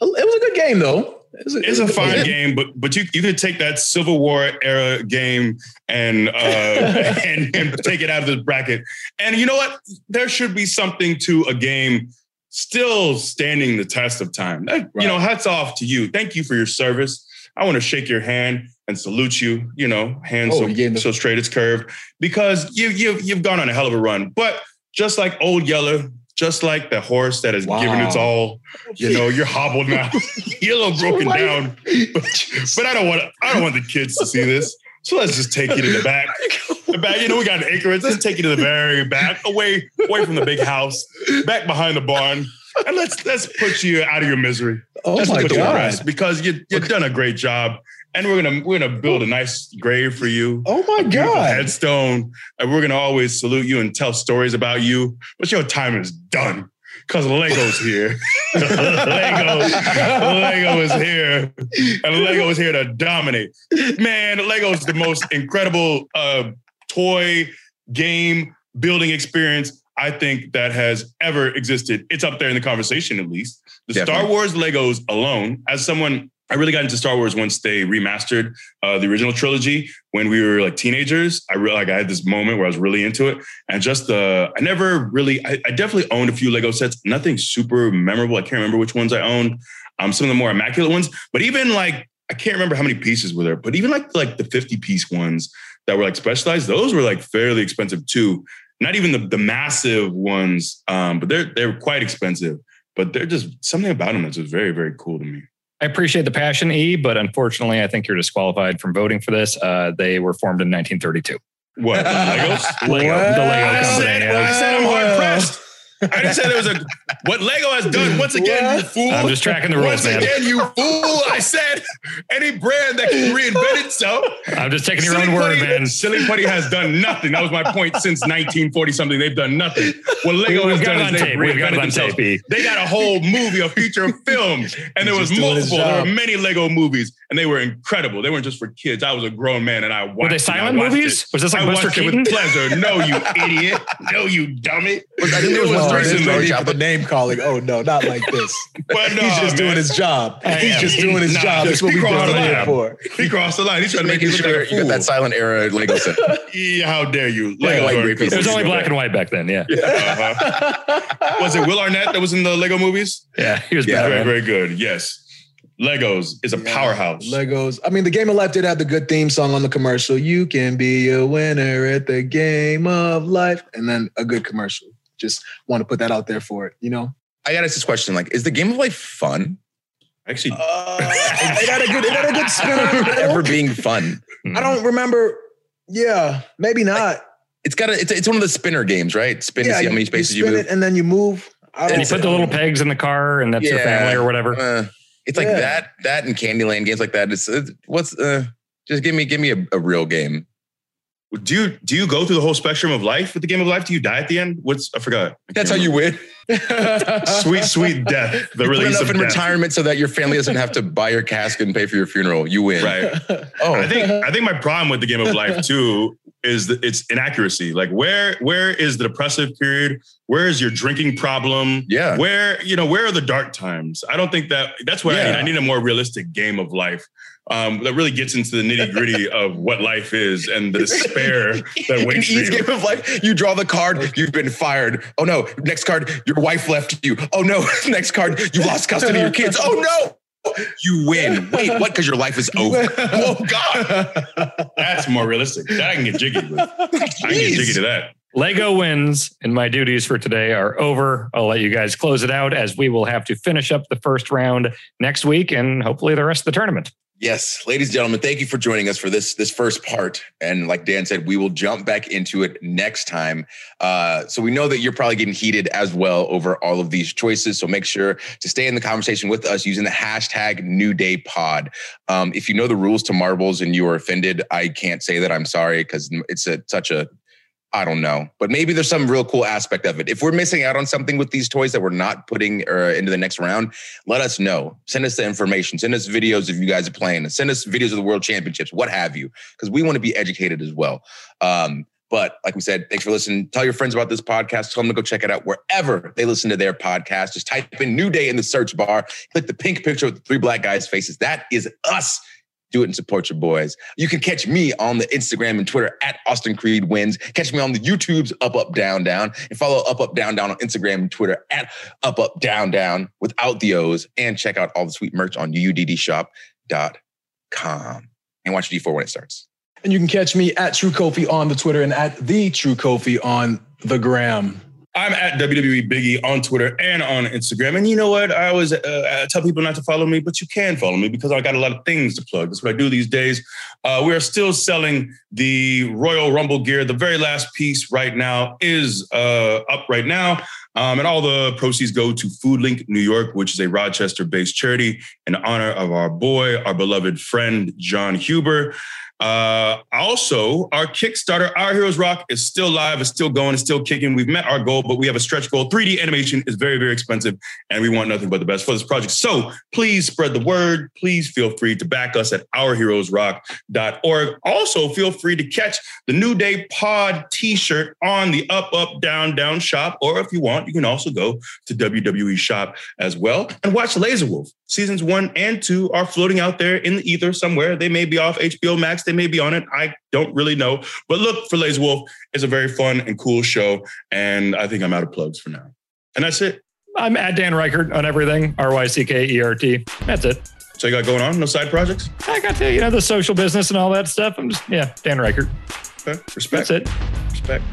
S6: was a good game though. It was
S2: It's a fine
S6: game.
S2: game, but but you you could take that Civil War era game and uh and, and take it out of the bracket. And you know what? There should be something to a game still standing the test of time. That- You know, hats off to you. Thank you for your service. I want to shake your hand and salute you. You know, hand
S6: Oh,
S2: so,
S6: the-
S2: so straight it's curved because you you've you've gone on a hell of a run. But just like Old Yeller, just like the horse that has given its all, you know, you're hobbled now. you're a little broken
S6: Like-
S2: down. But, but I don't want I don't want the kids to see this. So let's just take you to the back. The back, you know, we got an acreage. Let's take you to the very back, away, away from the big house, back behind the barn. And let's let's put you out of your misery.
S6: Oh
S2: let's
S6: my
S2: put you
S6: God.
S2: rest because you you've done a great job. And we're gonna we're gonna build a nice grave for you.
S6: Oh my God.
S2: headstone. And we're gonna always salute you and tell stories about you. But your time is done. Cause Lego's here. Lego, Lego is here. And Lego is here to dominate. Man, Lego's the most incredible uh, toy game building experience I think that has ever existed. It's up there in the conversation, at least. The Star Wars Legos alone, as someone I really got into Star Wars once they remastered uh, the original trilogy when we were like teenagers. I really like I had this moment where I was really into it, and just the I never really I, I definitely owned a few Lego sets. Nothing super memorable. I can't remember which ones I owned. Um, some of the more immaculate ones, but even like I can't remember how many pieces were there. But even like like the fifty piece ones that were like specialized, those were like fairly expensive too. Not even the the massive ones, um, but they're they're quite expensive. But they're just something about them that's just very very cool to me.
S4: I appreciate the passion, E, but unfortunately, I think you're disqualified from voting for this. Uh, they were formed in 1932.
S2: What Legos?
S4: Lego,
S6: What?
S4: the Lego
S2: I
S4: company.
S2: said,
S4: yeah.
S2: I said I'm hard pressed. I didn't say there was a what Lego has done once again, you fool.
S4: I'm just tracking the rules,
S2: once
S4: man.
S2: again, you fool. I said any brand that can reinvent itself.
S4: I'm just taking your
S2: Silly
S4: own word,
S2: Putty-
S4: man.
S2: Silly Putty has done nothing. That was my point since 1940 something. They've done nothing. What Lego
S4: We've
S2: has
S4: got
S2: done
S4: it on
S2: is they've
S4: tape. We've got it
S2: reinvented
S4: on
S2: themselves.
S4: tape, E.
S2: They got a whole movie, a feature film, and there was
S6: just doing his
S2: multiple. There were many Lego movies, and they were incredible. They weren't just for kids. I was a grown man, and I watched.
S4: Were they
S2: it. I
S4: silent
S2: watched
S4: movies?
S2: it.
S4: Was this like
S2: I
S4: Buster
S2: watched it
S4: Keaton?
S2: with pleasure. No, you idiot. No, you dummy.
S5: I think there was
S2: It
S5: one
S2: was
S5: where
S2: recently.
S5: Charlie
S6: the name calling. Oh no, not like this.
S2: But no,
S6: He's just doing his job.
S2: I
S6: He's
S2: am.
S6: just doing his
S2: Nah,
S6: job. That's
S2: just
S6: what we
S2: be
S6: brought him here for.
S2: He crossed the line. He's trying to make
S5: making
S2: you
S5: sure you got that silent era Lego set.
S2: Yeah, how dare you?
S5: Like-
S2: Legos
S5: like
S2: are
S5: great
S2: incredible.
S5: pieces.
S4: It was only black and white back then. Yeah.
S2: Uh-huh. Was it Will Arnett that was in the Lego movies?
S4: Yeah. He was
S5: Yeah.
S2: Very, very good. Yes. Legos is a powerhouse.
S6: Legos. I mean, the Game of Life did have the good theme song on the commercial. You can be a winner at the game of life, and then a good commercial. Just want to put that out there for it. You know,
S5: I got to ask this question: like, is the game of life fun?
S2: Actually,
S6: uh, it had a good, it had a good spin. on it.
S5: Ever being fun?
S6: I don't remember. Yeah, maybe not.
S5: It's got a. It's, it's one of the spinner games, right? Spin to see how many spaces you,
S6: spin
S5: move.
S6: it and then you move. I
S4: And
S6: don't
S4: you put the little pegs in the car, and that's your family or whatever.
S5: Uh, it's like
S6: Yeah.
S5: that. That and Candyland games like that. It's, it's what's uh, just give me give me a, a real game.
S2: Do you do you go through the whole spectrum of life with the game of life? Do you die at the end? What's I forgot. I
S5: That's how you win.
S2: sweet, sweet death. The
S5: You put
S2: release
S5: enough
S2: of
S5: in
S2: death.
S5: retirement so that your family doesn't have to buy your casket and pay for your funeral. You win.
S2: Right.
S5: Oh,
S2: I think I think my problem with the game of life too is that it's inaccuracy. Like where where is the depressive period? Where is your drinking problem?
S5: Yeah.
S2: Where you know where are the dark times? I don't think that that's what I
S5: Yeah.
S2: need. I need a more realistic game of life. Um, that really gets into the nitty gritty of what life is and the despair that
S5: In
S2: waits for
S5: each
S2: you.
S5: game of life, you draw the card, you've been fired. Oh no, next card, your wife left you. Oh no, next card, you lost custody of your kids. Oh no. You win. Wait, what? Because your life is over. Oh God.
S2: That's more realistic. That I can get jiggy with. I can get jiggy to that.
S4: Lego wins, and my duties for today are over. I'll let you guys close it out as we will have to finish up the first round next week and hopefully the rest of the tournament.
S5: Yes, ladies and gentlemen, thank you for joining us for this this first part. And like Dan said, we will jump back into it next time. Uh, so we know that you're probably getting heated as well over all of these choices. So make sure to stay in the conversation with us using the hashtag New Day Pod. Um, if you know the rules to marbles and you are offended, I can't say that I'm sorry because it's a such a I don't know, but maybe there's some real cool aspect of it. If we're missing out on something with these toys that we're not putting uh, into the next round, let us know. Send us the information. Send us videos of you guys are playing, send us videos of the World Championships, what have you, because we want to be educated as well. Um, but like we said, thanks for listening. Tell your friends about this podcast. Tell them to go check it out wherever they listen to their podcast. Just type in New Day in the search bar. Click the pink picture with the three black guys' faces. That is us do it and support your boys. You can catch me on the Instagram and Twitter at Austin Creed Wins. Catch me on the YouTubes Up Up Down Down and follow Up Up Down Down on Instagram and Twitter at Up Up Down Down without the O's and check out all the sweet merch on uuddshop.com and watch G4 when it starts.
S6: And you can catch me at True Kofi on the Twitter and at the True Kofi on the gram.
S2: I'm at WWE Biggie on Twitter and on Instagram. And you know what? I always uh, tell people not to follow me, but you can follow me because I got a lot of things to plug. That's what I do these days. Uh, we are still selling the Royal Rumble gear. The very last piece right now is uh, up right now. Um, and all the proceeds go to Foodlink New York, which is a Rochester based charity in honor of our boy, our beloved friend, Jon Huber. Uh, also, our Kickstarter, Our Heroes Rock, is still live, is still going, is still kicking. We've met our goal, but we have a stretch goal. 3D animation is very, very expensive, and we want nothing but the best for this project. So please spread the word. Please feel free to back us at ourheroesrock.org. Also, feel free to catch the New Day Pod t-shirt on the Up, Up, Down, Down shop. Or if you want, you can also go to WWE shop as well and watch Laser Wolf. Seasons one and two are floating out there in the ether somewhere. They may be off HBO Max. They may be on it. I don't really know. But look for Laser Wolf. It's a very fun and cool show. And I think I'm out of plugs for now. And that's it.
S4: I'm at Dan Ryckert on everything. R Y C K E R T. That's it.
S2: So you got going on? No side projects?
S4: I got to, you know, the social business and all that stuff. I'm just, yeah, Dan Ryckert.
S2: Okay. Respect.
S4: That's it.
S2: Respect.